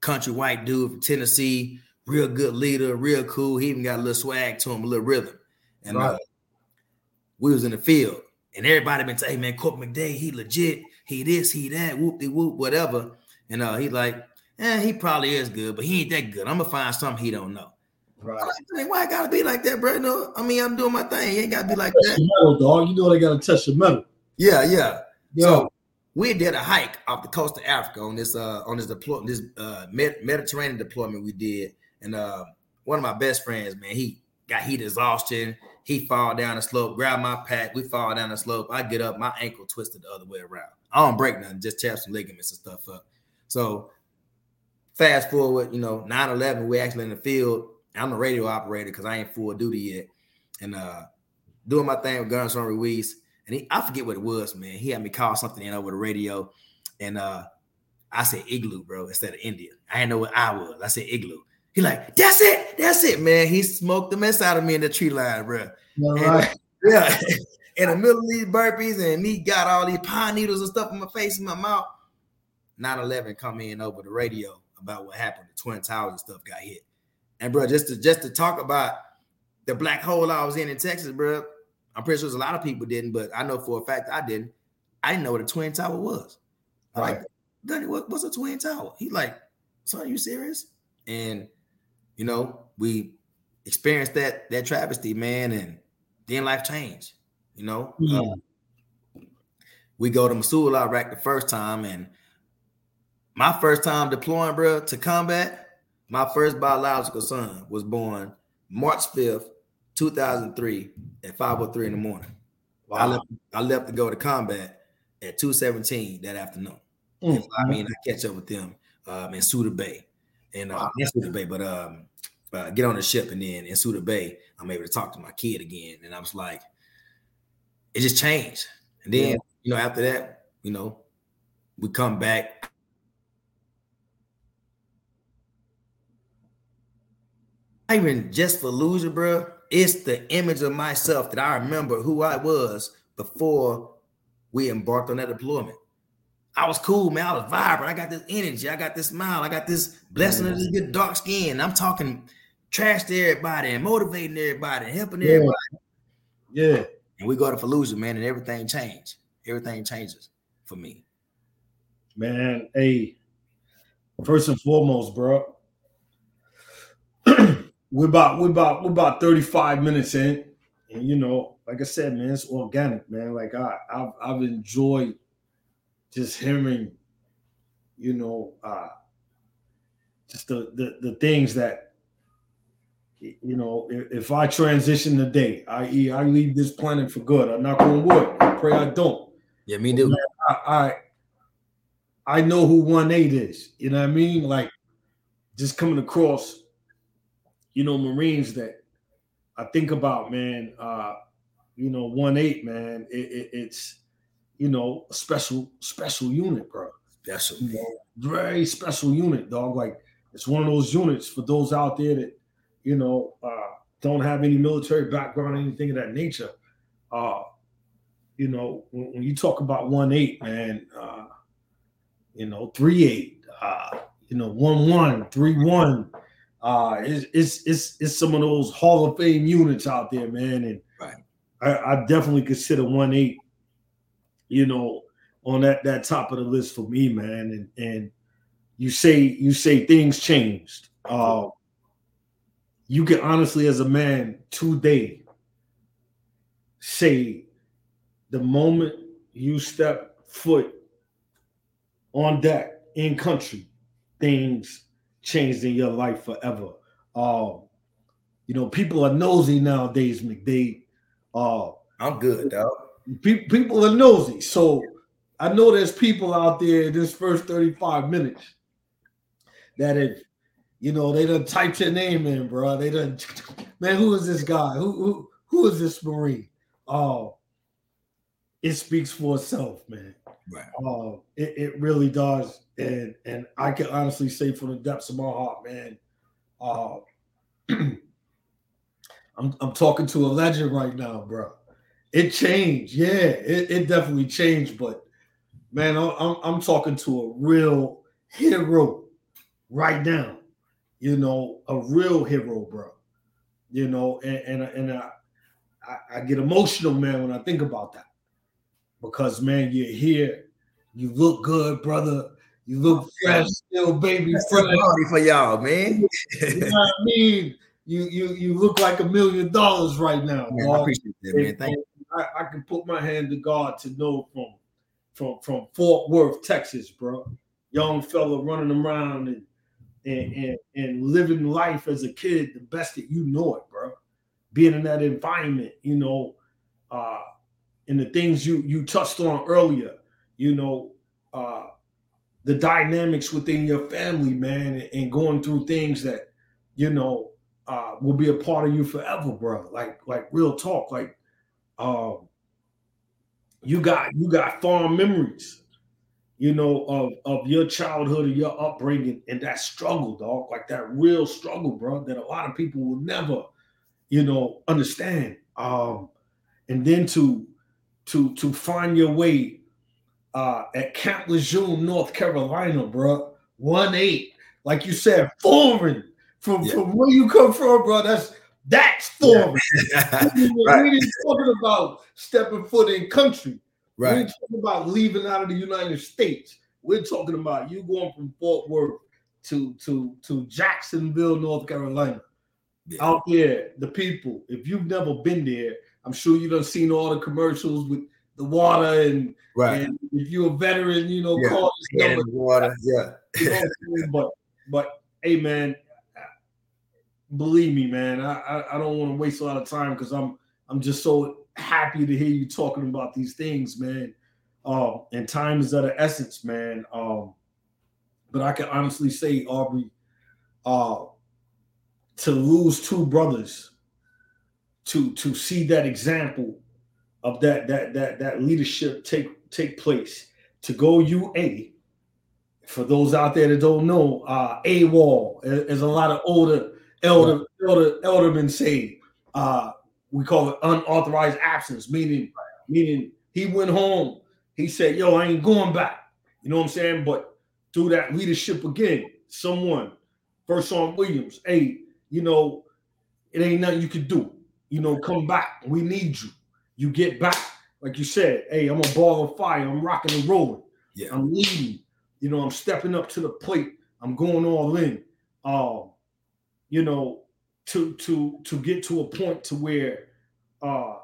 country white dude from Tennessee, real good leader, real cool. He even got a little swag to him, a little rhythm. And right. uh, we was in the field, and everybody been saying, hey, man, Corp McDade, he legit, he this, he that, whoop de whoop, whatever. And uh, he like, eh, he probably is good, but he ain't that good. I'm gonna find something he don't know. Right. Like, why I gotta be like that, bro? No, I mean, I'm doing my thing. He ain't gotta be like that. Metal, dog. You know they gotta touch the metal. Yeah, yeah. Yo. So we did a hike off the coast of Africa on this uh on this deployment, this uh Med- Mediterranean deployment we did, and uh one of my best friends, man, he got heat exhaustion. He fall down the slope, grab my pack. We fall down the slope. I get up, my ankle twisted the other way around. I don't break nothing, just tear some ligaments and stuff up. So fast forward, you know, 9-11, we actually in the field. I'm a radio operator because I ain't full duty yet. And uh doing my thing with Guns on Ruiz. And he, I forget what it was, man. He had me call something in over the radio. And uh I said igloo, bro, instead of India. I didn't know what I was. I said igloo. He like, that's it, that's it, man. He smoked the mess out of me in the tree line, bro. And, right. Yeah. in the middle of these burpees, and he got all these pine needles and stuff in my face and my mouth. 9-11 come in over the radio about what happened. The Twin Towers and stuff got hit. And bro, just to just to talk about the black hole I was in in Texas, bro. I'm pretty sure a lot of people didn't, but I know for a fact I didn't. I didn't know what a twin tower was. Right. Like, Gunny, what, what's a twin tower? He like, so are you serious? And you know, we experienced that that travesty, man, and then life changed. You know, yeah. um, we go to Mosul, Iraq the first time, and my first time deploying, bro, to combat. My first biological son was born March fifth, two thousand three, at five o oh three in the morning. Wow. I left. I left to go to combat at two seventeen that afternoon. Mm. I mean, I catch up with them um, in Suda Bay, and uh, wow. not Suda Bay, but um, uh, get on the ship, and then in Suda Bay, I'm able to talk to my kid again, and I was like, it just changed. And then, yeah. you know, after that, you know, we come back. Even just for loser, bro. It's the image of myself that I remember who I was before we embarked on that deployment. I was cool, man. I was vibrant. I got this energy. I got this smile. I got this blessing of this good dark skin. I'm talking trash to everybody and motivating everybody and helping yeah. everybody. Yeah. And we go to Fallujah, man, and everything changed. Everything changes for me. Man, hey, first and foremost, bro. we're about we're about we're about 35 minutes in. And you know, like I said, man, it's organic, man. Like I I've, I've enjoyed just hearing, you know, uh just the the, the things that you know, if, if I transition today, i.e., I leave this planet for good, I'm not going to wood. I pray I don't. Yeah, me too. I, I I know who one eight is. You know what I mean? Like just coming across, you know, Marines that I think about, man. Uh, you know, one eight, man. It, it, it's you know a special special unit, bro. Special, you know, very special unit, dog. Like it's one of those units for those out there that you know uh, don't have any military background, or anything of that nature. Uh, you know, when, when you talk about one eight, man, uh, you know, three eight, uh, you know, one one, three one. Uh, it's, it's it's it's some of those Hall of Fame units out there, man, and right. I, I definitely consider one eight, you know, on that that top of the list for me, man. And and you say you say things changed. Uh, you can honestly, as a man, today say the moment you step foot on deck in country, things changed in your life forever. Uh, you know, people are nosy nowadays, McDade. Uh, I'm good, dog. Pe- people are nosy. So I know there's people out there in this first 35 minutes that if you know they done typed your name in, bro. They done man, who is this guy? Who who who is this Marine? Oh, it speaks for itself, man. Right. Uh, it, it really does. And and I can honestly say from the depths of my heart, man, uh, I'm I'm talking to a legend right now, bro. It changed, yeah, it, it definitely changed, but man, I'm I'm talking to a real hero right now. You know, a real hero, bro. You know, and and, and I, I, I get emotional, man, when I think about that because man, you're here, you look good, brother. You look fresh, still baby fresh. for y'all, man. you know what I mean? You you you look like a million dollars right now. Man, I appreciate that, man. Thank you. I, I, can put my hand to God to know from from from Fort Worth, Texas, bro. Young fella running around and and, and and living life as a kid the best that you know it, bro. Being in that environment, you know, uh, and the things you you touched on earlier, you know, uh, the dynamics within your family, man, and, going through things that you know uh, will be a part of you forever, bro. Like like real talk, like um, you got you got fond memories, you know, of of your childhood and your upbringing and that struggle, dog, like that real struggle, bro, that a lot of people will never, you know, understand. Um, and then to to to find your way uh, at Camp Lejeune, North Carolina, bro. One eight, like you said, foreign from yeah. from where you come from, bro. That's that's foreign. Yeah. right. We ain't talking about stepping foot in country. Right. We ain't talking about leaving out of the United States. We're talking about you going from Fort Worth to to to Jacksonville, North Carolina. Yeah. Out there, the people. If you've never been there, I'm sure you have seen all the commercials with the water and, right. and if you're a veteran, you know, yeah. call this number. water, yeah. you know but but hey man, believe me, man, I I, I don't want to waste a lot of time because I'm I'm just so happy to hear you talking about these things, man. Um, and time is of the essence, man. Um, but I can honestly say, Aubrey, uh, to lose two brothers to to see that example of that that that that leadership take take place to go UA. For those out there that don't know, uh, AWOL is a lot of older Elder Elder Elderman say uh, we call it unauthorized absence, meaning meaning he went home. He said, "Yo, I ain't going back." You know what I'm saying? But through that leadership again, someone, First on Williams, hey, you know, it ain't nothing you can do. You know, come back. We need you. You get back. Like you said, hey, I'm a ball of fire. I'm rocking and rolling. Yeah. I'm leading. You know, I'm stepping up to the plate. I'm going all in. Um, you know, to to to get to a point to where uh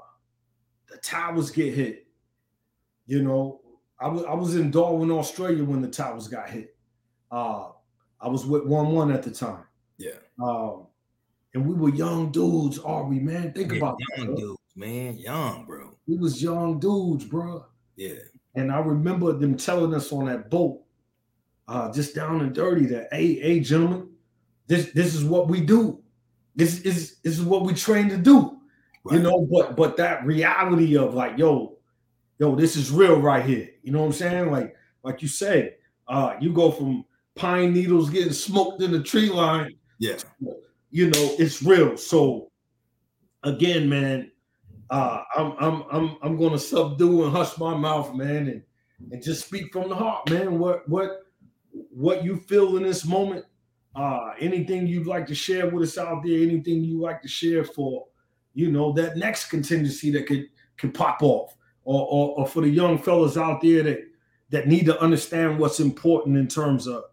the towers get hit. You know, I was I was in Darwin, Australia when the towers got hit. Uh I was with one one at the time. Yeah. Um, and we were young dudes, are we, man? Think yeah, about young that, dudes, man, young, bro. We was young dudes, bro. Yeah. And I remember them telling us on that boat, uh, just down and dirty, that hey, hey, gentlemen, this this is what we do. This is this is what we train to do. Right. You know, but but that reality of like, yo, yo, this is real right here. You know what I'm saying? Like, like you say, uh, you go from pine needles getting smoked in the tree line. Yeah. You know, it's real. So again, man, uh, I'm I'm I'm I'm gonna subdue and hush my mouth, man, and and just speak from the heart, man. What what what you feel in this moment? Uh, anything you'd like to share with us out there? Anything you like to share for, you know, that next contingency that could could pop off, or or, or for the young fellas out there that that need to understand what's important in terms of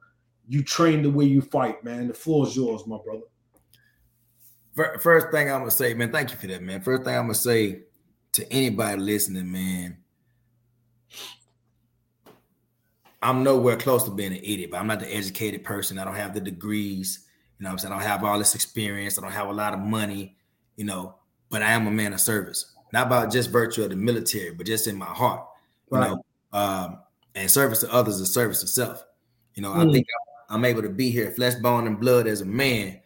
you train the way you fight, man. The floor is yours, my brother. First thing I'm gonna say, man, thank you for that, man. First thing I'm gonna say to anybody listening, man, I'm nowhere close to being an idiot, but I'm not the educated person. I don't have the degrees, you know I'm saying? I don't have all this experience, I don't have a lot of money, you know, but I am a man of service. Not about just virtue of the military, but just in my heart, you right. know. Um, and service to others is service to self. You know, mm. I think I'm able to be here, flesh, bone, and blood as a man,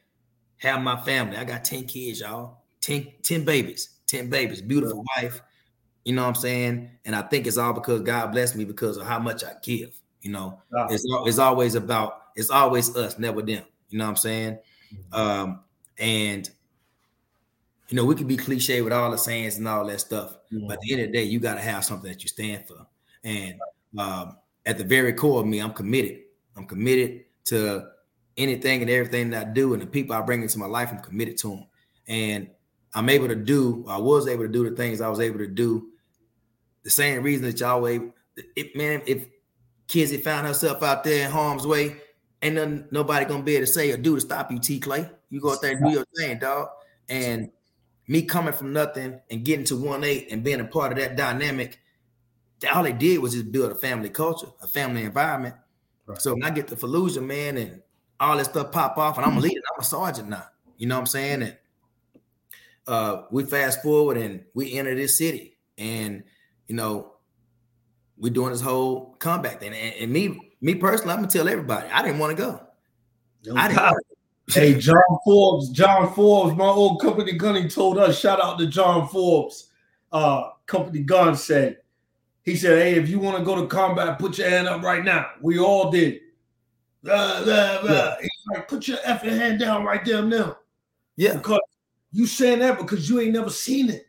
have my family. I got 10 kids, y'all. 10, 10 babies, 10 babies, beautiful wife. You know what I'm saying? And I think it's all because God blessed me because of how much I give. You know, wow. it's, it's always about, it's always us, never them. You know what I'm saying? Mm-hmm. Um, and you know, we can be cliche with all the sayings and all that stuff, mm-hmm. but at the end of the day, you got to have something that you stand for. And um, at the very core of me, I'm committed. I'm committed to anything and everything that I do and the people I bring into my life, I'm committed to them. And I'm able to do, I was able to do the things I was able to do. The same reason that y'all able, if man, if kids had found herself out there in harm's way, ain't nothing, nobody gonna be able to say or do to stop you, T Clay. You go out there and do your thing, dog. And me coming from nothing and getting to one eight and being a part of that dynamic, all they did was just build a family culture, a family environment. Right. So when I get to Fallujah, man, and all that stuff pop off, and I'm a leader, I'm a sergeant now. You know what I'm saying? And uh, we fast forward and we enter this city, and you know, we're doing this whole comeback thing. And, and me, me personally, I'm gonna tell everybody, I didn't want to go. I didn't. Hey, John Forbes, John Forbes, my old company gunning told us, shout out to John Forbes. Uh, company gun said, he said, Hey, if you want to go to combat, put your hand up right now. We all did. Blah, blah, blah. Yeah. Like, put your effing hand down right there now. Yeah. Because you saying that because you ain't never seen it.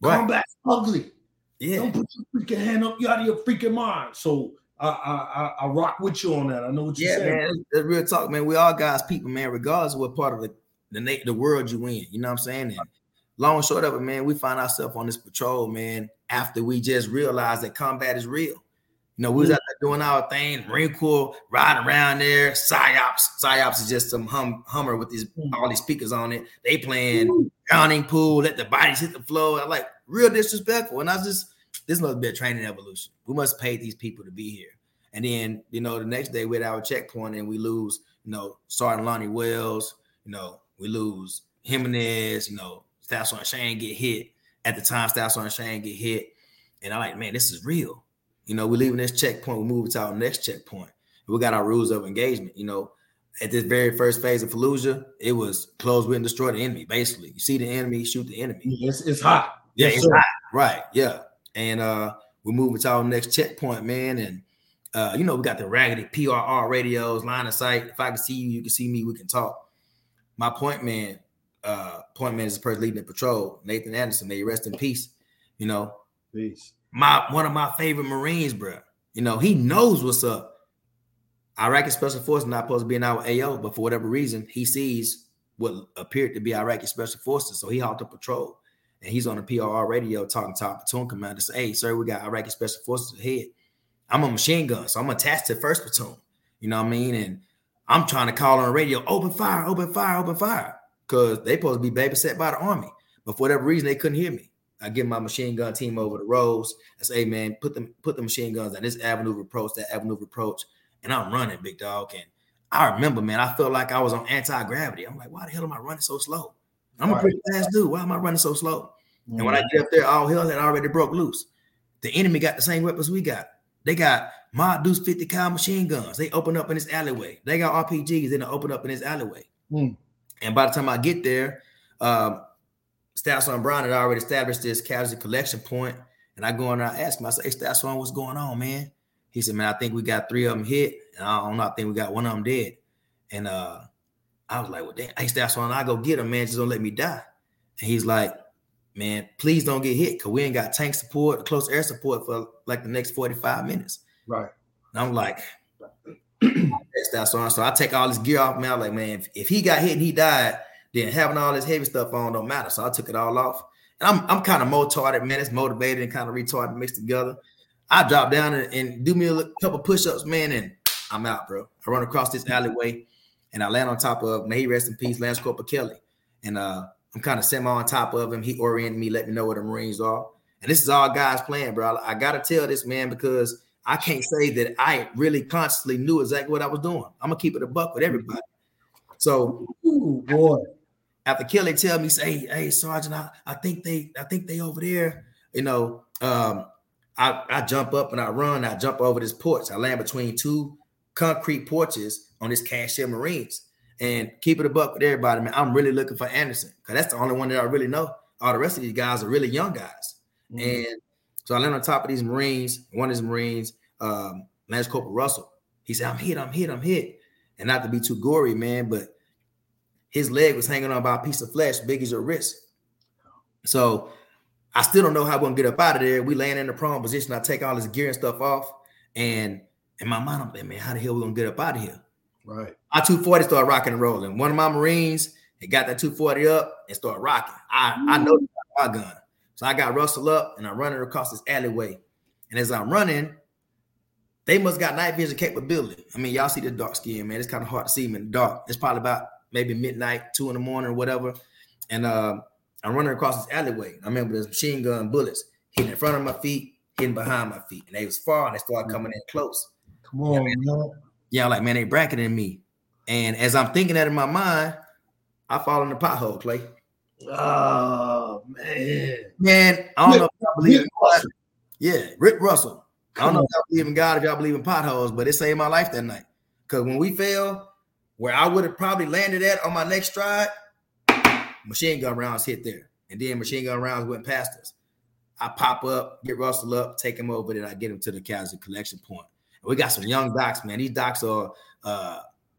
Right. Combat's ugly. Yeah. Don't put your freaking hand up. You out of your freaking mind. So I I I, rock with you on that. I know what you're yeah, saying. Man, that's real talk, man. We all guys, people, man, regardless of what part of the the, the world you in. You know what I'm saying? And long and short of it, man, we find ourselves on this patrol, man, after we just realized that combat is real. You know, we was out there doing our thing, Marine Corps riding around there, psyops. Psyops is just some hum, Hummer with these mm. all these speakers on it. They playing drowning pool, let the bodies hit the floor. I like real disrespectful. And I was just this must be a training evolution. We must pay these people to be here. And then, you know, the next day we're at our checkpoint and we lose, you know, Sergeant Lonnie Wells, you know, we lose Jimenez, you know, Staff Sergeant Shane get hit at the time Staff Sergeant Shane get hit. And I'm like, man, this is real. You know, we're leaving this checkpoint, we move to our next checkpoint. We got our rules of engagement. You know, at this very first phase of Fallujah, it was close with and destroy the enemy. Basically, you see the enemy, shoot the enemy. It's, it's hot. Yeah, it's hot. Right. Yeah. And uh we're moving to our next checkpoint, man. And uh, you know, we got the raggedy PRR radios, line of sight. If I can see you, you can see me, we can talk. my point man, uh, point man is the person leading the patrol, Nathan Anderson. May rest in peace. You know, peace. My one of my favorite Marines, bro. You know, he knows what's up. Iraqi Special Forces not supposed to be in our AO, but for whatever reason, he sees what appeared to be Iraqi Special Forces. So he a patrol and he's on the PRR radio talking to our platoon commander. Say, hey, sir, we got Iraqi Special Forces ahead. I'm a machine gun, so I'm attached to first platoon. You know what I mean? And I'm trying to call on the radio, open fire, open fire, open fire. Because they supposed to be babysat by the army. But for whatever reason, they couldn't hear me. I give my machine gun team over the roads. I say, hey man, put them put the machine guns on this avenue of approach, that avenue of approach. And I'm running, big dog. And I remember, man, I felt like I was on anti-gravity. I'm like, why the hell am I running so slow? I'm a pretty fast dude. Why am I running so slow? Mm-hmm. And when I get up there, all hell had already broke loose. The enemy got the same weapons we got. They got Ma Deuce 50 cal machine guns. They open up in this alleyway. They got RPGs. They open up in this alleyway. Mm. And by the time I get there, um, Sergeant Brown had already established this casualty collection point, and I go in there, I ask him, I say, hey, what's going on, man? He said, man, I think we got three of them hit, and I don't know, I think we got one of them dead. And uh, I was like, well, damn, hey, I go get him, man, just don't let me die. And he's like, man, please don't get hit, because we ain't got tank support, close air support for like the next 45 minutes. Right. And I'm like, Sergeant. So I take all this gear off, man. I'm like, man, if, if he got hit and he died, then having all this heavy stuff on don't matter. So I took it all off. And I'm I'm kind of motivated, man. It's motivated and kind of retarded mixed together. I drop down and, and do me a couple push-ups, man, and I'm out, bro. I run across this alleyway and I land on top of may he rest in peace, Lance Corporal Kelly. And uh, I'm kind of semi on top of him. He oriented me, let me know where the Marines are. And this is all guys playing, bro. I, I gotta tell this man because I can't say that I really consciously knew exactly what I was doing. I'm gonna keep it a buck with everybody. So, Ooh, boy, after Kelly tell me, say, hey, Sergeant, I, I think they, I think they over there, you know. Um, I, I jump up and I run, I jump over this porch. I land between two concrete porches on this cashier Marines. And keep it a buck with everybody, man. I'm really looking for Anderson because that's the only one that I really know. All the rest of these guys are really young guys. Mm-hmm. And so I land on top of these Marines. One of these Marines, um, Lance Corporal Russell. He said, I'm hit, I'm hit, I'm hit. And not to be too gory, man, but his leg was hanging on by a piece of flesh, big as your wrist. So I still don't know how we're gonna get up out of there. We land in the prone position. I take all this gear and stuff off, and in my mind, I'm like, man, how the hell we gonna get up out of here? Right. My 240 started rocking and rolling. One of my Marines had got that 240 up and started rocking. I, I know my gun. So I got Russell up and I'm running across this alleyway. And as I'm running, they must got night vision capability. I mean, y'all see the dark skin, man. It's kind of hard to see them in the dark. It's probably about maybe midnight, two in the morning, or whatever. And uh, I'm running across this alleyway. I remember there's machine gun bullets hitting in front of my feet, hitting behind my feet, and they was far and they started coming in close. Come on, you know, man. Yeah, I'm like, man, they bracketing me. And as I'm thinking that in my mind, I fall in the pothole, Clay. Oh man, man, I don't Rick, know if I believe in God. Yeah, Rick Russell. Come I don't know on. if I believe in God, if y'all believe in potholes, but it saved my life that night. Because when we fell, where I would have probably landed at on my next stride, machine gun rounds hit there. And then machine gun rounds went past us. I pop up, get Russell up, take him over, then I get him to the casualty collection point. And we got some young docs, man. These docs are uh,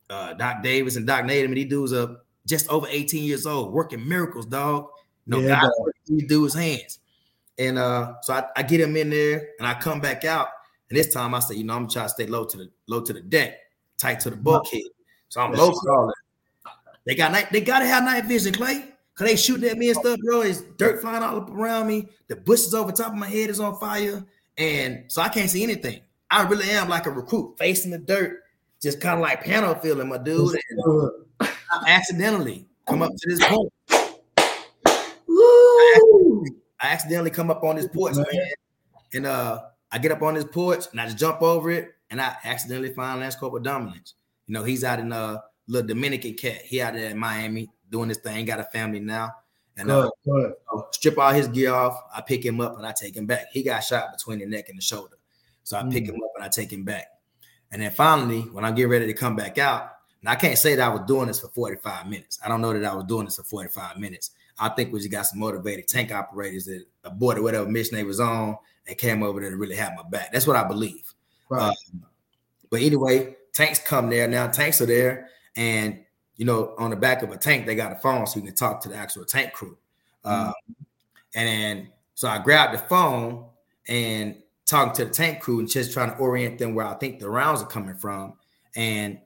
uh, Doc Davis and Doc Natum, and these dudes are just over 18 years old, working miracles, dog. No yeah, God these dudes' hands. And uh, so I, I, get him in there and I come back out. And this time I say, you know, I'm trying to stay low to the low to the deck, tight to the bulkhead. So I'm low crawling. They got night, they gotta have night vision, Clay. Cause they shooting at me and stuff, bro. It's dirt flying all up around me. The bushes over top of my head is on fire. And so I can't see anything. I really am like a recruit facing the dirt, just kind of like panel feeling, my dude. And I accidentally come up to this point. I accidentally come up on this porch, man. And uh I get up on this porch and I just jump over it and I accidentally find Lance Corporal Dominance. You know, he's out in uh little Dominican cat. He out there in Miami doing this thing. Got a family now. And uh, good, good. strip all his gear off. I pick him up and I take him back. He got shot between the neck and the shoulder. So I mm. pick him up and I take him back. And then finally, when I get ready to come back out, and I can't say that I was doing this for 45 minutes. I don't know that I was doing this for 45 minutes. I think we just got some motivated tank operators that aborted whatever mission they was on and came over there to really have my back. That's what I believe. Right. Um, but anyway, tanks come there now. Tanks are there, and you know, on the back of a tank, they got a phone so you can talk to the actual tank crew. Mm-hmm. Uh, and then so I grabbed the phone and talking to the tank crew and just trying to orient them where I think the rounds are coming from. And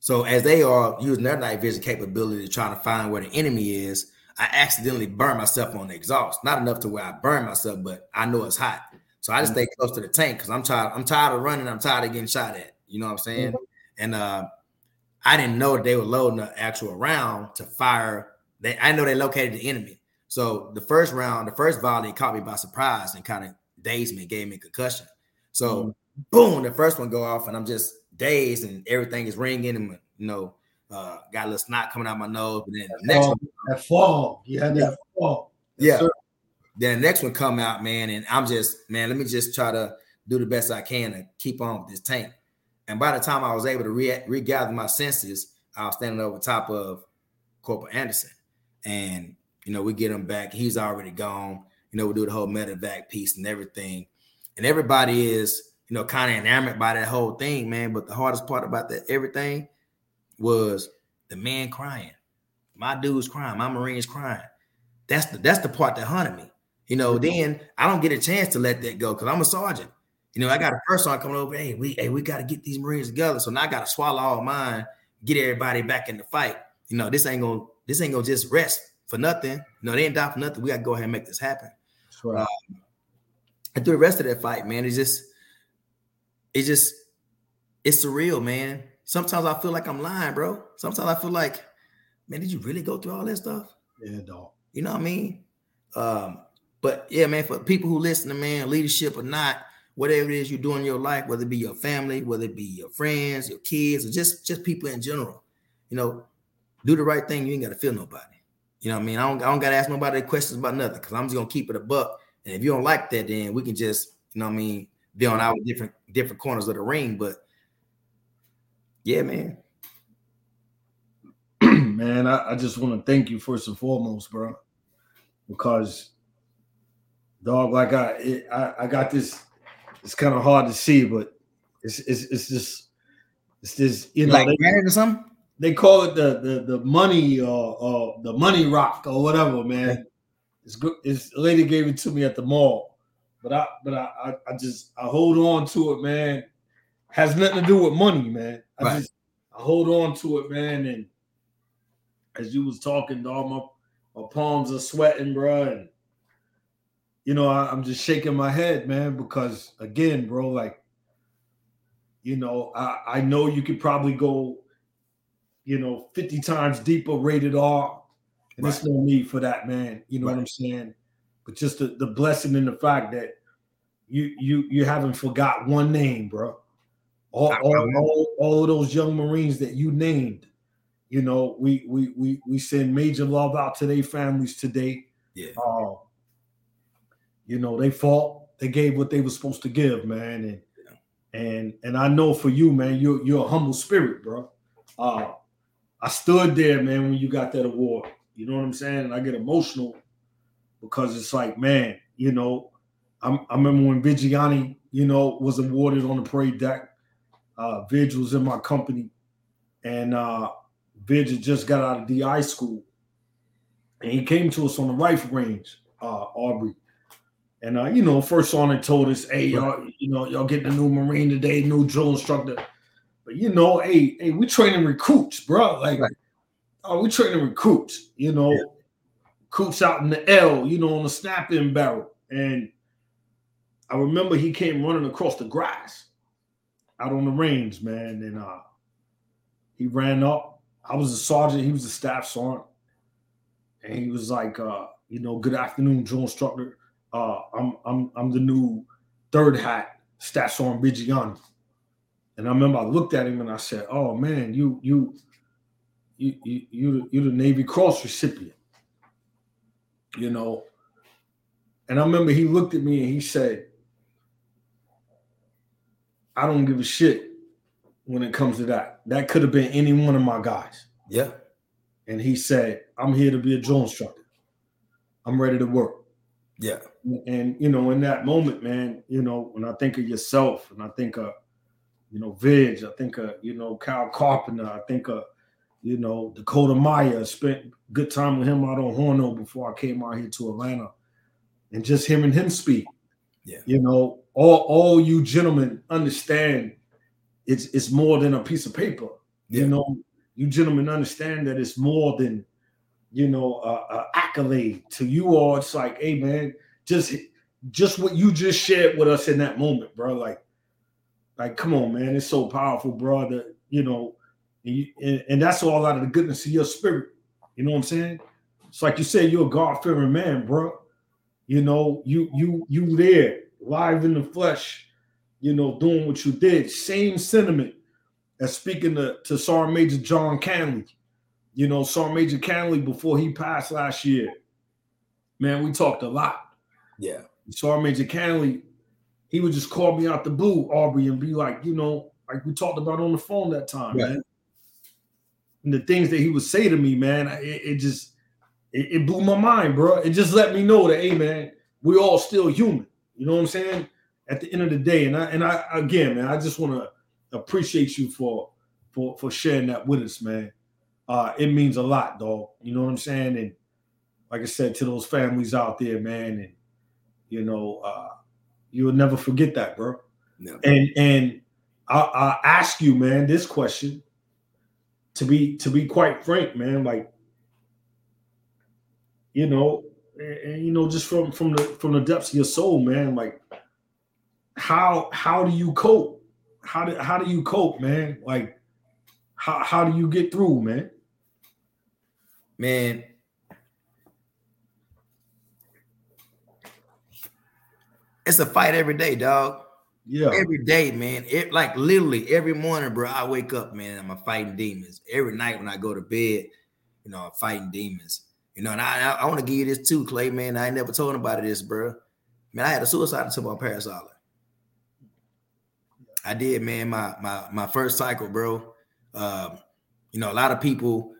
so as they are using their night vision capability to try to find where the enemy is, I accidentally burn myself on the exhaust. Not enough to where I burn myself, but I know it's hot. So I just mm-hmm. stay close to the tank because I'm tired. I'm tired of running. I'm tired of getting shot at. You know what I'm saying? Mm-hmm. And uh, I didn't know they were loading the actual round to fire. They I know they located the enemy. So the first round, the first volley caught me by surprise and kind of dazed me, gave me a concussion. So mm-hmm. boom, the first one go off, and I'm just dazed, and everything is ringing, and you know, uh, got a little snot coming out my nose. But then the next one, that fall, yeah, that fall, yeah. Then the next one come out, man, and I'm just, man, let me just try to do the best I can to keep on with this tank. And by the time I was able to re- regather my senses, I was standing over top of Corporal Anderson, and you know, we get him back. He's already gone. You know, we do the whole medevac piece and everything. And everybody is, you know, kind of enamored by that whole thing, man. But the hardest part about that everything was the man crying. My dude's crying, my Marine's crying. That's the that's the part that haunted me. You know, then I don't get a chance to let that go because I'm a sergeant. You know, I got a first on coming over. Hey, we hey, we got to get these Marines together. So now I got to swallow all mine, get everybody back in the fight. You know, this ain't gonna this ain't gonna just rest for nothing. No, they ain't die for nothing. We got to go ahead and make this happen. Right. Um, and through the rest of that fight, man, it's just, it's just, it's surreal, man. Sometimes I feel like I'm lying, bro. Sometimes I feel like, man, did you really go through all that stuff? Yeah, dog. You know what I mean? Um, but yeah, man, for people who listen to man, leadership or not, whatever it is you do in your life, whether it be your family, whether it be your friends, your kids, or just just people in general, you know, do the right thing. You ain't got to feel nobody. You know what I mean? I don't, I don't got to ask nobody questions about nothing because I'm just to keep it a buck. And if you don't like that, then we can just, you know what I mean, be on our different different corners of the ring. But yeah, man. man, I, I just want to thank you first and foremost, bro. Because dog, like I it, I, I got this, it's kind of hard to see, but it's it's it's just it's this, you know, like they, or something they call it the the the money or uh, uh, the money rock or whatever, man. It's good. It's a lady gave it to me at the mall, but I but I I, I just I hold on to it, man. Has nothing to do with money, man. I right. just I hold on to it, man. And as you was talking, dog, my my palms are sweating, bro, and you know I, I'm just shaking my head, man, because again, bro, like you know I I know you could probably go you know, 50 times deeper rated R. And right. there's no need for that, man. You know right. what I'm saying? But just the, the blessing in the fact that you you you haven't forgot one name, bro. All, all, all, all of those young Marines that you named, you know, we we we we send major love out to their families today. Yeah. Uh, you know, they fought, they gave what they were supposed to give, man. And and and I know for you, man, you're you're a humble spirit, bro. Uh I stood there, man, when you got that award. You know what I'm saying? And I get emotional because it's like, man, you know, I'm, i remember when Viggiani, you know, was awarded on the parade deck. Uh, Vidge was in my company, and uh, had just got out of DI school, and he came to us on the rifle range, uh, Aubrey. And uh, you know, first on it told us, "Hey, y'all, you know, y'all getting a new Marine today, new drill instructor." But you know, hey, hey, we training recruits, bro. Like, right. oh, we training recruits. You know, yeah. recruits out in the L. You know, on the snap-in barrel. And I remember he came running across the grass out on the range, man. And uh, he ran up. I was a sergeant. He was a staff sergeant, and he was like, uh, you know, good afternoon, drill instructor. Uh, I'm I'm I'm the new third hat staff sergeant Viggiani. And I remember I looked at him and I said, "Oh man, you you you you you you're the Navy Cross recipient." You know. And I remember he looked at me and he said, "I don't give a shit when it comes to that. That could have been any one of my guys." Yeah. And he said, "I'm here to be a drill instructor. I'm ready to work." Yeah. And you know, in that moment, man, you know, when I think of yourself and I think of you know, Vidge. I think of, you know, Kyle Carpenter. I think of, You know, Dakota Meyer, spent good time with him out on Horno before I came out here to Atlanta, and just hearing him speak. Yeah. You know, all all you gentlemen understand it's it's more than a piece of paper. Yeah. You know, you gentlemen understand that it's more than you know a, accolade to you all. It's like, hey man, just just what you just shared with us in that moment, bro. Like, like come on, man, it's so powerful, bro. That you know, and, you, and, and that's all out of the goodness of your spirit. You know what I'm saying? It's like you said, you're a God fearing man, bro. You know, you you you there live in the flesh, you know, doing what you did. Same sentiment as speaking to, to Sergeant Major John Canley. You know, Sergeant Major Canley before he passed last year. Man, we talked a lot. Yeah. Sergeant Major Canley, he would just call me out the blue, Aubrey, and be like, you know, like we talked about on the phone that time, man. And the things that he would say to me, man, it, it just it, it blew my mind, bro. It just let me know that, hey, man, we all still human. You know what I'm saying? At the end of the day, and I and I again, man, I just want to appreciate you for for for sharing that with us, man. Uh, it means a lot, dog. You know what I'm saying? And like I said, to those families out there, man, and you know, uh, you'll never forget that, bro. And and I, I ask you, man, this question to be to be quite frank, man, like you know, and, you know, just from from the from the depths of your soul, man, like how how do you cope? How do how do you cope, man? Like how how do you get through, man? Man, it's a fight every day, dog. Yeah. Every day, man. It like literally every morning, bro. I wake up, man. I'm a fighting demons. Every night when I go to bed, you know, I'm fighting demons. You know, and I I, I want to give you this too, Clay, man. I ain't never told nobody this, bro. Man, I had a suicide attempt on Parris Island. I did, man. My my my first cycle, bro. Um, you know, a lot of people,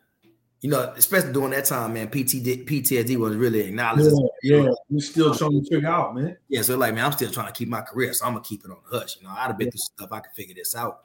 you know, especially during that time, man, PTD, PTSD was really acknowledged. Yeah, yeah. we still trying to figure out, man. Yeah, so like, man, I'm still trying to keep my career, so I'm gonna keep it on the hush. You know, I'd have been yeah. through stuff, I could figure this out.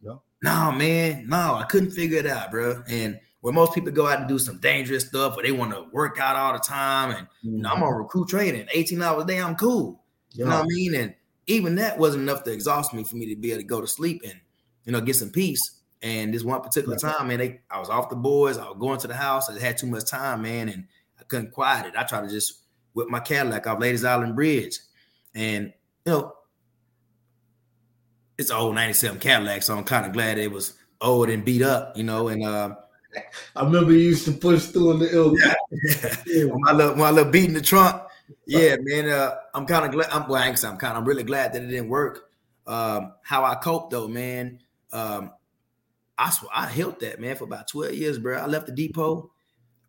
Yeah. No, man, no, I couldn't figure it out, bro. And where most people go out and do some dangerous stuff where they want to work out all the time. And mm-hmm. you know, I'm on recruit training, 18 hours a day, I'm cool. Yeah. You know what I mean? And even that wasn't enough to exhaust me for me to be able to go to sleep and you know get some peace. And this one particular time, man, they, I was off the boards. I was going to the house. I had too much time, man, and I couldn't quiet it. I tried to just whip my Cadillac off Lady's Island Bridge, and you know, it's an old '97 Cadillac, so I'm kind of glad it was old and beat up, you know. And uh, I remember you used to push through in the ill. Yeah. my little, my little beat in the trunk. Yeah, man. Uh, I'm kind of glad. I'm, well, I I'm kind of I'm really glad that it didn't work. Um, how I coped though, man. Um, I swear I held that man for about 12 years, bro. I left the depot,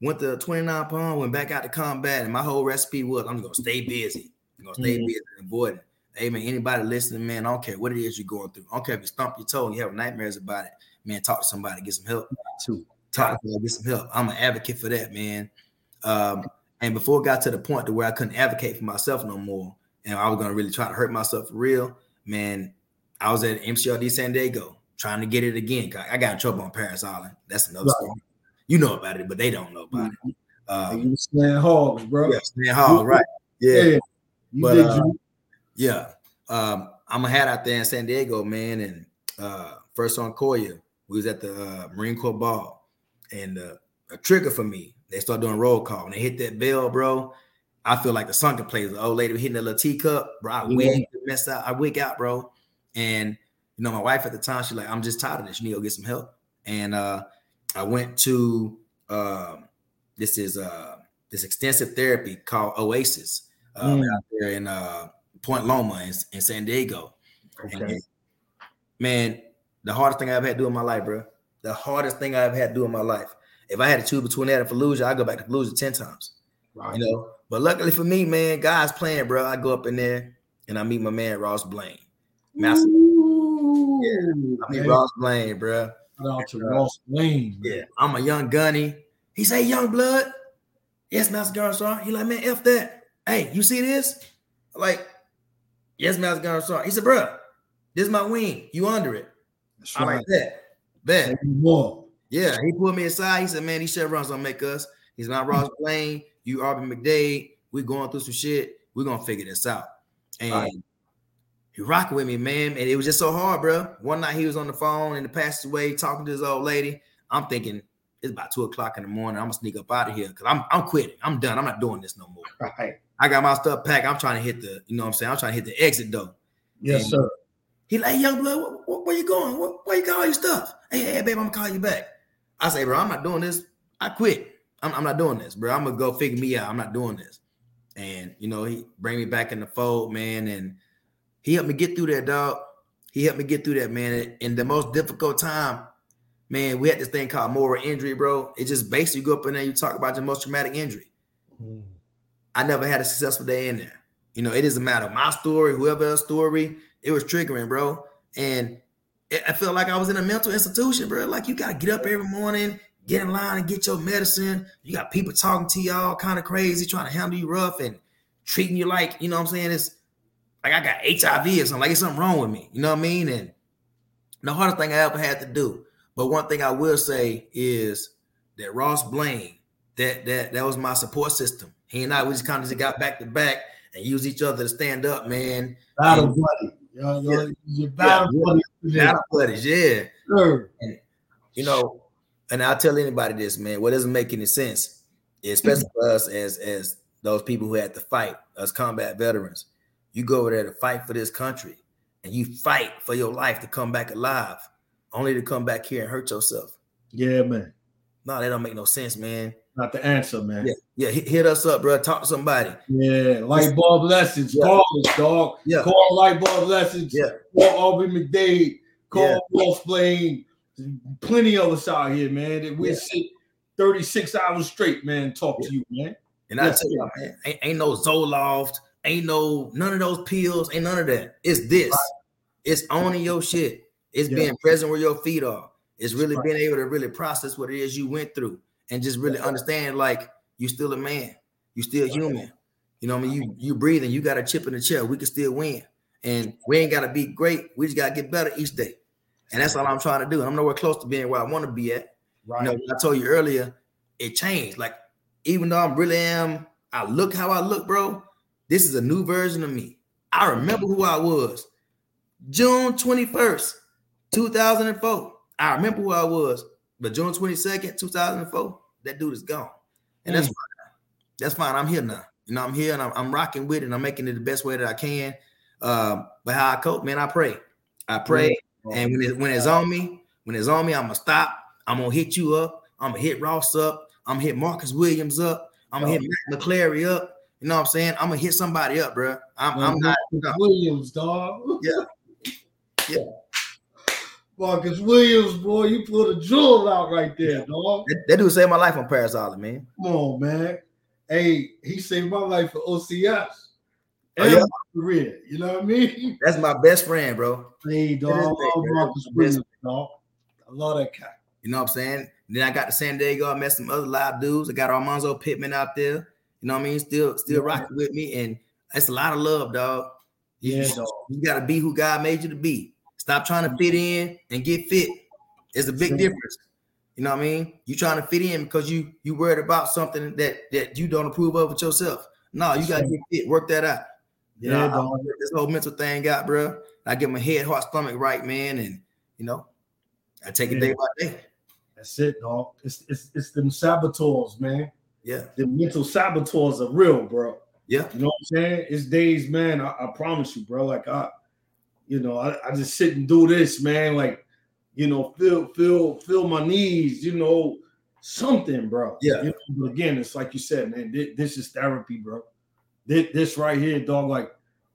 went to 29 Palms, went back out to combat, and my whole recipe was I'm gonna stay busy. I'm gonna stay mm-hmm. busy and avoid it. Hey man, anybody listening, man, I don't care what it is you're going through. I don't care if you stump your toe and you have nightmares about it. Man, talk to somebody, get some help. Too talk to get some help. I'm an advocate for that, man. Um, and before it got to the point to where I couldn't advocate for myself no more, and I was gonna really try to hurt myself for real, man, I was at MCRD San Diego trying to get it again. I got in trouble on Parris Island. That's another right. story. You know about it, but they don't know about mm-hmm. it. Um, you slaying hogs, bro. Yeah, slaying hogs, right? Yeah, yeah. but uh, yeah, um, I'm a hat out there in San Diego, man, and uh, first on Koya, we was at the uh, Marine Corps ball and uh, a trigger for me. They start doing roll call. and they hit that bell, bro, I feel like the Sunken Place. The old lady hitting the little teacup, bro. I wig mess out. I wig out, bro. And know, my wife at the time, she's like, I'm just tired of this. You need to go get some help. And uh, I went to uh, this is uh, this extensive therapy called Oasis um, mm. out there in uh, Point Loma in, in San Diego. Okay. And, man, the hardest thing I've had to do in my life, bro the hardest thing I've had to do in my life. If I had to choose between that and Fallujah, I go back to Fallujah 10 times. Right. You know, but luckily for me, man, God's playing, bro. I go up in there and I meet my man Ross Blaine. Massive. Yeah, I mean man. Ross Blaine, bro. Shout out to uh, Ross Blaine. Man. Yeah, I'm a young gunny. He say, "Young blood." Yes, Master Garsar. He like, man, f that. Hey, you see this? like, yes, Master Garsar. He said, bro, this is my wing. You under it. That's I right. like that. Bet. Yeah, he pulled me aside. He said, "Man, these chevrons don't make us." He's not Ross Blaine. You Arvin McDade. We going through some shit. We're gonna figure this out. And right. He rocking with me, man. And it was just so hard, bro. One night he was on the phone in the passageway talking to this old lady. I'm thinking it's about two o'clock in the morning. I'm gonna sneak up out of here because I'm I'm quitting. I'm done. I'm not doing this no more. Right. I got my stuff packed. I'm trying to hit the, you know what I'm saying? I'm trying to hit the exit though. Yes, and sir. He like, young blood, where, where, you going? Where, where, you got all your stuff? Hey, hey, babe, I'm gonna call you back. I say, bro, I'm not doing this. I quit. I'm, I'm not doing this, bro. I'm gonna go figure me out. I'm not doing this. And you know, he bring me back in the fold, man. And he helped me get through that, dog. He helped me get through that, man. In the most difficult time, man, we had this thing called moral injury, bro. It just basically you go up in there, you talk about your most traumatic injury. Mm. I never had a successful day in there. You know, it doesn't matter my story, whoever else's story, it was triggering, bro. And it, I felt like I was in a mental institution, bro. Like you gotta get up every morning, get in line and get your medicine. You got people talking to you all kind of crazy, trying to handle you rough and treating you like, you know what I'm saying? It's like I got HIV or something, like it's something wrong with me. You know what I mean? And the hardest thing I ever had to do. But one thing I will say is that Ross Blaine, that that that was my support system. He and I we just kind of just got back to back and use each other to stand up, man. Battle and, buddy. You're, you're battle yeah, buddies. Battle buddies, yeah. Sure. And, you know, and I'll tell anybody this, man. What doesn't make any sense, especially for us as as those people who had to fight, us combat veterans. You go over there to fight for this country, and you fight for your life to come back alive, only to come back here and hurt yourself. Yeah, man. No, that don't make no sense, man. Not the answer, man. Yeah, yeah. Hit, us up, bro. Talk to somebody. Yeah, light bulb lessons. Yeah. Call us, dog. Yeah. Call light bulb lessons. Yeah. Call Arvin McDade. Call yeah. Wolf Blaine plenty of us out here, man. That we yeah. sit 36 hours straight, man, talk yeah. to you, man. And I tell you, man, ain't, ain't, no Zoloft, ain't no none of those pills, ain't none of that. It's this. Right. It's owning your shit. It's yeah. being present where your feet are. It's really right. being able to really process what it is you went through and just really understand like you're still a man, You're still human. You know what I mean? You you breathing, you got a chip in the chair. We can still win. And we ain't gotta be great. We just gotta get better each day. And that's all I'm trying to do. And I'm nowhere close to being where I want to be at. Right. You know, I told you earlier, it changed. Like, even though I'm really am, I look how I look, bro. This is a new version of me. I remember who I was. June 21st, 2004. I remember who I was. But June 22nd, 2004, that dude is gone. And mm. that's fine. That's fine. I'm here now. You know, I'm here and I'm, I'm, rocking with it and I'm making it the best way that I can. Um, but how I cope, man, I pray. I pray. Mm. And when it, when it's on me, when it's on me, I'm gonna stop. I'm gonna hit you up. I'm gonna hit Ross up. I'm gonna hit Marcus Williams up. I'm gonna hit Matt McClary up. You know what I'm saying? I'm gonna hit somebody up, bro. I'm, I'm not no. Williams, dog. Yeah, yeah. Marcus Williams, boy, you pulled a jewel out right there, dog. That, that dude saved my life on Parris Island, man. Come on, man. Hey, he saved my life for OCS. Oh, yeah. career. You know what I mean? That's my best friend, bro. Hey, dog. I love Marcus Williams, dog. I love that cat. You know what I'm saying? Then I got to San Diego. I met some other live dudes. I got Armanzo Pittman out there. You know what I mean? Still, still yeah. rocking with me, and that's a lot of love, dog. Yeah, you, dog. You got to be who God made you to be. Stop trying to fit in and get fit. It's a big difference. You know what I mean? You trying to fit in because you you worried about something that that you don't approve of with yourself. No, you got to get fit. Work that out. Yeah, know, this whole mental thing got, bro. I get my head, heart, stomach right, man, and you know, I take it yeah. day by day. That's it, dog. It's it's it's them saboteurs, man. Yeah, the mental saboteurs are real, bro. Yeah, you know what I'm saying? It's days, man. I, I promise you, bro. Like I, you know, I, I just sit and do this, man. Like, you know, feel feel feel my knees, you know, something, bro. Yeah. You know, again, it's like you said, man. This, this is therapy, bro this, this right here, dog, like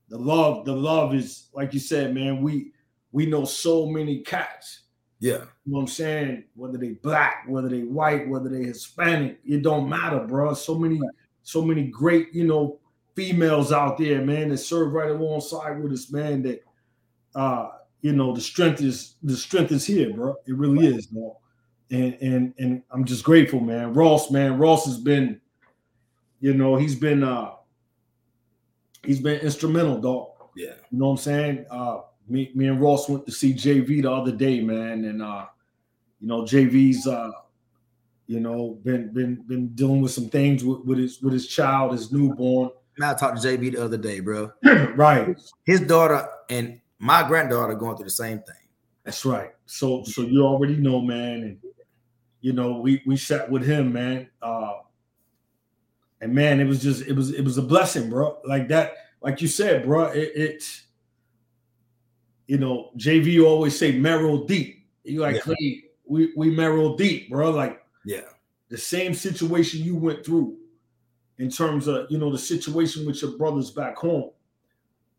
the love, the love is like you said, man. We we know so many cats. Yeah. You know what I'm saying? Whether they black, whether they white, whether they Hispanic, it don't matter, bro. So many, so many great, you know, females out there, man, that serve right alongside with us, man. That uh, you know, the strength is the strength is here, bro. It really is, bro. And and and I'm just grateful, man. Ross, man, Ross has been, you know, he's been uh he's been instrumental, dog. Yeah. You know what I'm saying? Uh, me, me and Ross went to see JV the other day, man, and uh, you know, JV's uh, you know, been been been dealing with some things with, with his with his child, his newborn. I talked to JV the other day, bro. right. His daughter and my granddaughter going through the same thing. That's right. So so you already know, man, and you know we we sat with him, man. Uh, and man, it was just it was it was a blessing, bro. Like that, like you said, bro. It, it's you know JV always say Merrill deep. You like yeah. we we Merrill deep, bro. Like yeah, the same situation you went through in terms of you know the situation with your brothers back home.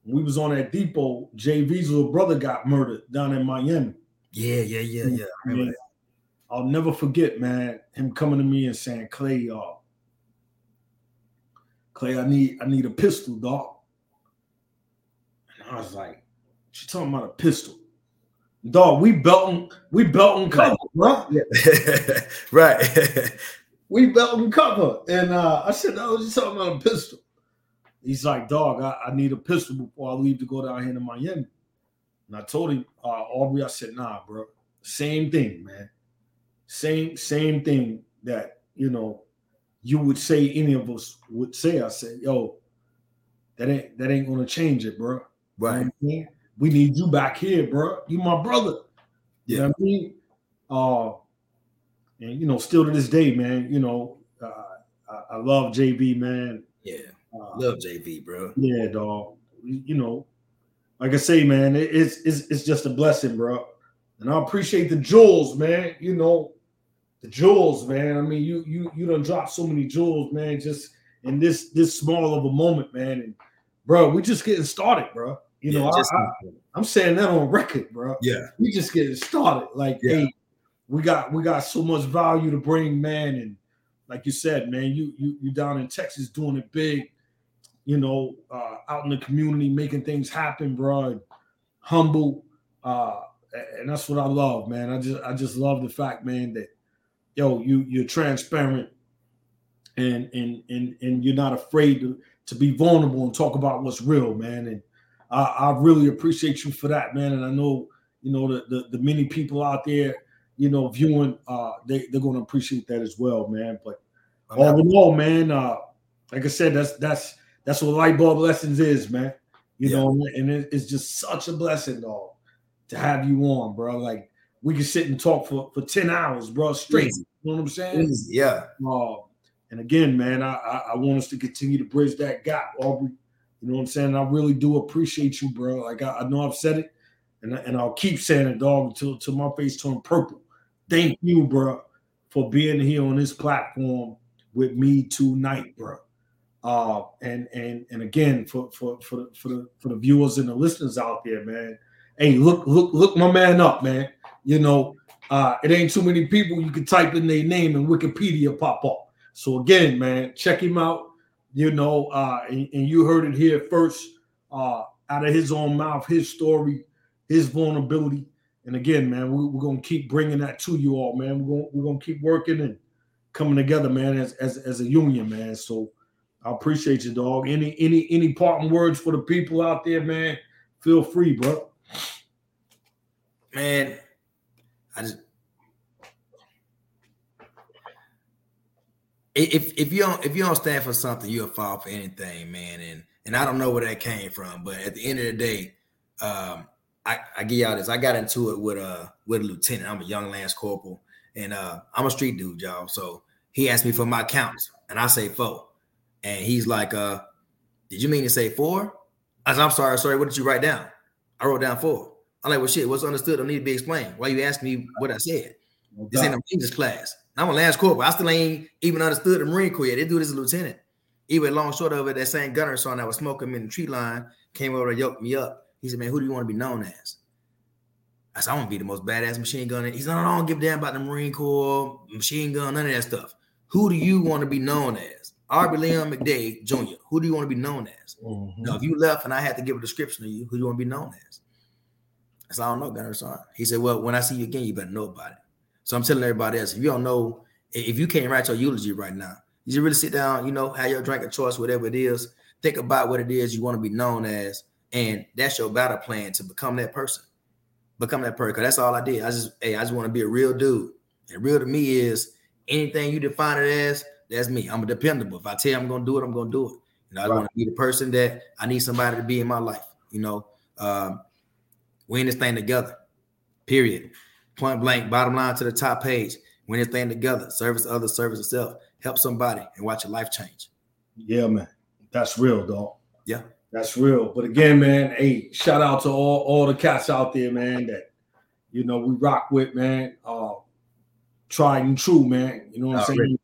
We was on that depot. JV's little brother got murdered down in Miami. Yeah, yeah, yeah, yeah. I'll never forget, man, him coming to me and saying, Clay, uh, Clay, I need I need a pistol, dog. And I was like, she talking about a pistol. Dog, we belting, we belting cover, bro. Yeah. right. we belting cover. And uh, I said, I was just talking about a pistol. He's like, dog, I, I, need a pistol before I leave to go down here to Miami. And I told him, uh, Aubrey, I said, nah, bro. Same thing, man. Same, same thing that, you know, you would say any of us would say. I said, yo, that ain't that ain't gonna change it, bro. Right. You know we need you back here, bro. You my brother. Yeah. You know I mean? Uh and you know, still to this day, man, you know, uh, I, I, love JB, man. Yeah. Uh, love JB, bro. Yeah, dog. You know, like I say, man, it, it's it's it's just a blessing, bro. And I appreciate the jewels, man. You know, the jewels, man. I mean, you you you don't drop so many jewels, man, just in this this small of a moment, man. And bro, we just getting started, bro. You yeah, know, I, am saying that on record, bro. Yeah, we just getting started. Like, yeah. hey, we got we got so much value to bring, man. And like you said, man, you you you down in Texas doing it big. You know, uh, out in the community making things happen, bro. And humble, uh, and that's what I love, man. I just I just love the fact, man, that yo, you you're transparent and and and and you're not afraid to to be vulnerable and talk about what's real, man. And I, I really appreciate you for that, man. And I know you know the the, the many people out there, you know, viewing, uh, they they're going to appreciate that as well, man. But all in all, man, uh, like I said, that's that's that's what light bulb lessons is, man. You yeah. know, and it, it's just such a blessing, dog, to have you on, bro. Like we can sit and talk for for ten hours, bro, straight. You know what I'm saying? Yeah. Uh, and again, man, I, I, I want us to continue to bridge that gap, Aubrey. You know what I'm saying? I really do appreciate you, bro. Like I, I know I've said it, and and I'll keep saying it, dog, until until my face turn purple. Thank you, bro, for being here on this platform with me tonight, bro. Uh, and and and again for for for the, for the for the viewers and the listeners out there, man. Hey, look look look my man up, man. You know, uh, it ain't too many people you can type in their name and Wikipedia pop up. So again, man, check him out. You know, uh, and, and you heard it here first, uh, out of his own mouth, his story, his vulnerability. And again, man, we, are gonna keep bringing that to you all, man. We're gonna we're gonna keep working and coming together, man, as as, as a union, man. So I appreciate you, dog. Any any any parting words for the people out there, man? Feel free, bro. Man, I just if if you don't if you don't stand for something, you'll fall for anything, man. And and I don't know where that came from, but at the end of the day, um, I, I give y'all this. I got into it with a with a lieutenant. I'm a young lance corporal, and uh, I'm a street dude, y'all. So he asked me for my counts, and I say four, and he's like, "Uh, did you mean to say four? I said, "I'm sorry, sorry. What did you write down? I wrote down four. I'm like, well, shit, what's understood don't need to be explained. Why you asking me what I said? this ain't a English class. I'm a Lance Corporal. I still ain't even understood the Marine Corps yet. They do this as a lieutenant. Even long short of it, that same gunner son that was smoking in the tree line came over to yoke me up. He said, Man, who do you want to be known as? I said, I want to be the most badass machine gunner. He's said, I don't give a damn about the Marine Corps, machine gun, none of that stuff. Who do you want to be known as? Aubrey Leon McDade Jr. Who do you want to be known as? Mm-hmm. Now, if you left and I had to give a description of you, who do you want to be known as? I said, I don't know, Gunner Son. He said, Well, when I see you again, you better know about it. So I'm telling everybody else, if you don't know, if you can't write your eulogy right now, you just really sit down, you know, have your drink of choice, whatever it is, think about what it is you want to be known as, and that's your battle plan to become that person. Become that person. That's all I did. I just, hey, I just want to be a real dude. And real to me is anything you define it as, that's me. I'm a dependable. If I tell you I'm gonna do it, I'm gonna do it. You know, I right. want to be the person that I need somebody to be in my life. You know, um, we in this thing together. Period. Point blank, bottom line to the top page. Win this thing together. Service others, service yourself. Help somebody and watch your life change. Yeah, man. That's real, dog. Yeah. That's real. But again, man, hey, shout out to all, all the cats out there, man, that you know we rock with, man. Uh tried and true, man. You know what I'm saying? Really.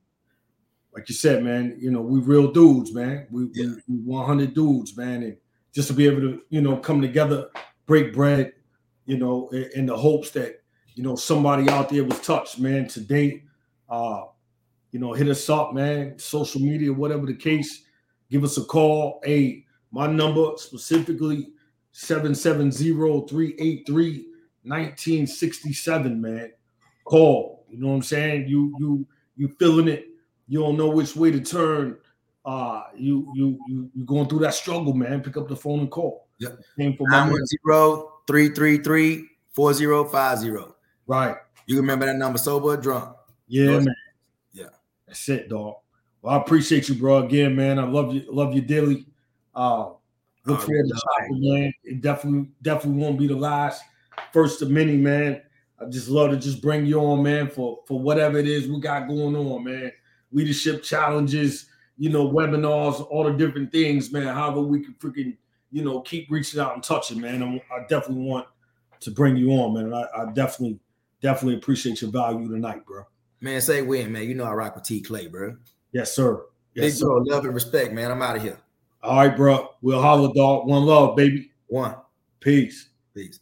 Like you said, man, you know, we real dudes, man. We, yeah. we, we 100 dudes, man. And just to be able to, you know, come together, break bread, you know, in, in the hopes that, you know, somebody out there was touched, man, today. Uh, you know, hit us up, man. Social media, whatever the case, give us a call. Hey, my number specifically 770-383-1967, man. Call. You know what I'm saying? You you you feeling it. You don't know which way to turn. Uh, you you you you going through that struggle, man. Pick up the phone and call. Yep. Name for my 333 4050. Right. You remember that number sober or drunk? Yeah, man. Yeah. That's it, dog. Well, I appreciate you, bro. Again, man. I love you, love you dearly. Uh look All forward right, to chopping, man. It definitely, definitely won't be the last. First of many, man. I just love to just bring you on, man, for for whatever it is we got going on, man. Leadership challenges, you know, webinars, all the different things, man. However, we can freaking, you know, keep reaching out and touching, man. I, I definitely want to bring you on, man. I, I, definitely, definitely appreciate your value tonight, bro. Man, say when, man. You know I rock with T Clay, bro. Yes, sir. Yes, Big sir. Bro, love and respect, man. I'm out of here. All right, bro. We'll holler, dog. One love, baby. One. Peace. Peace.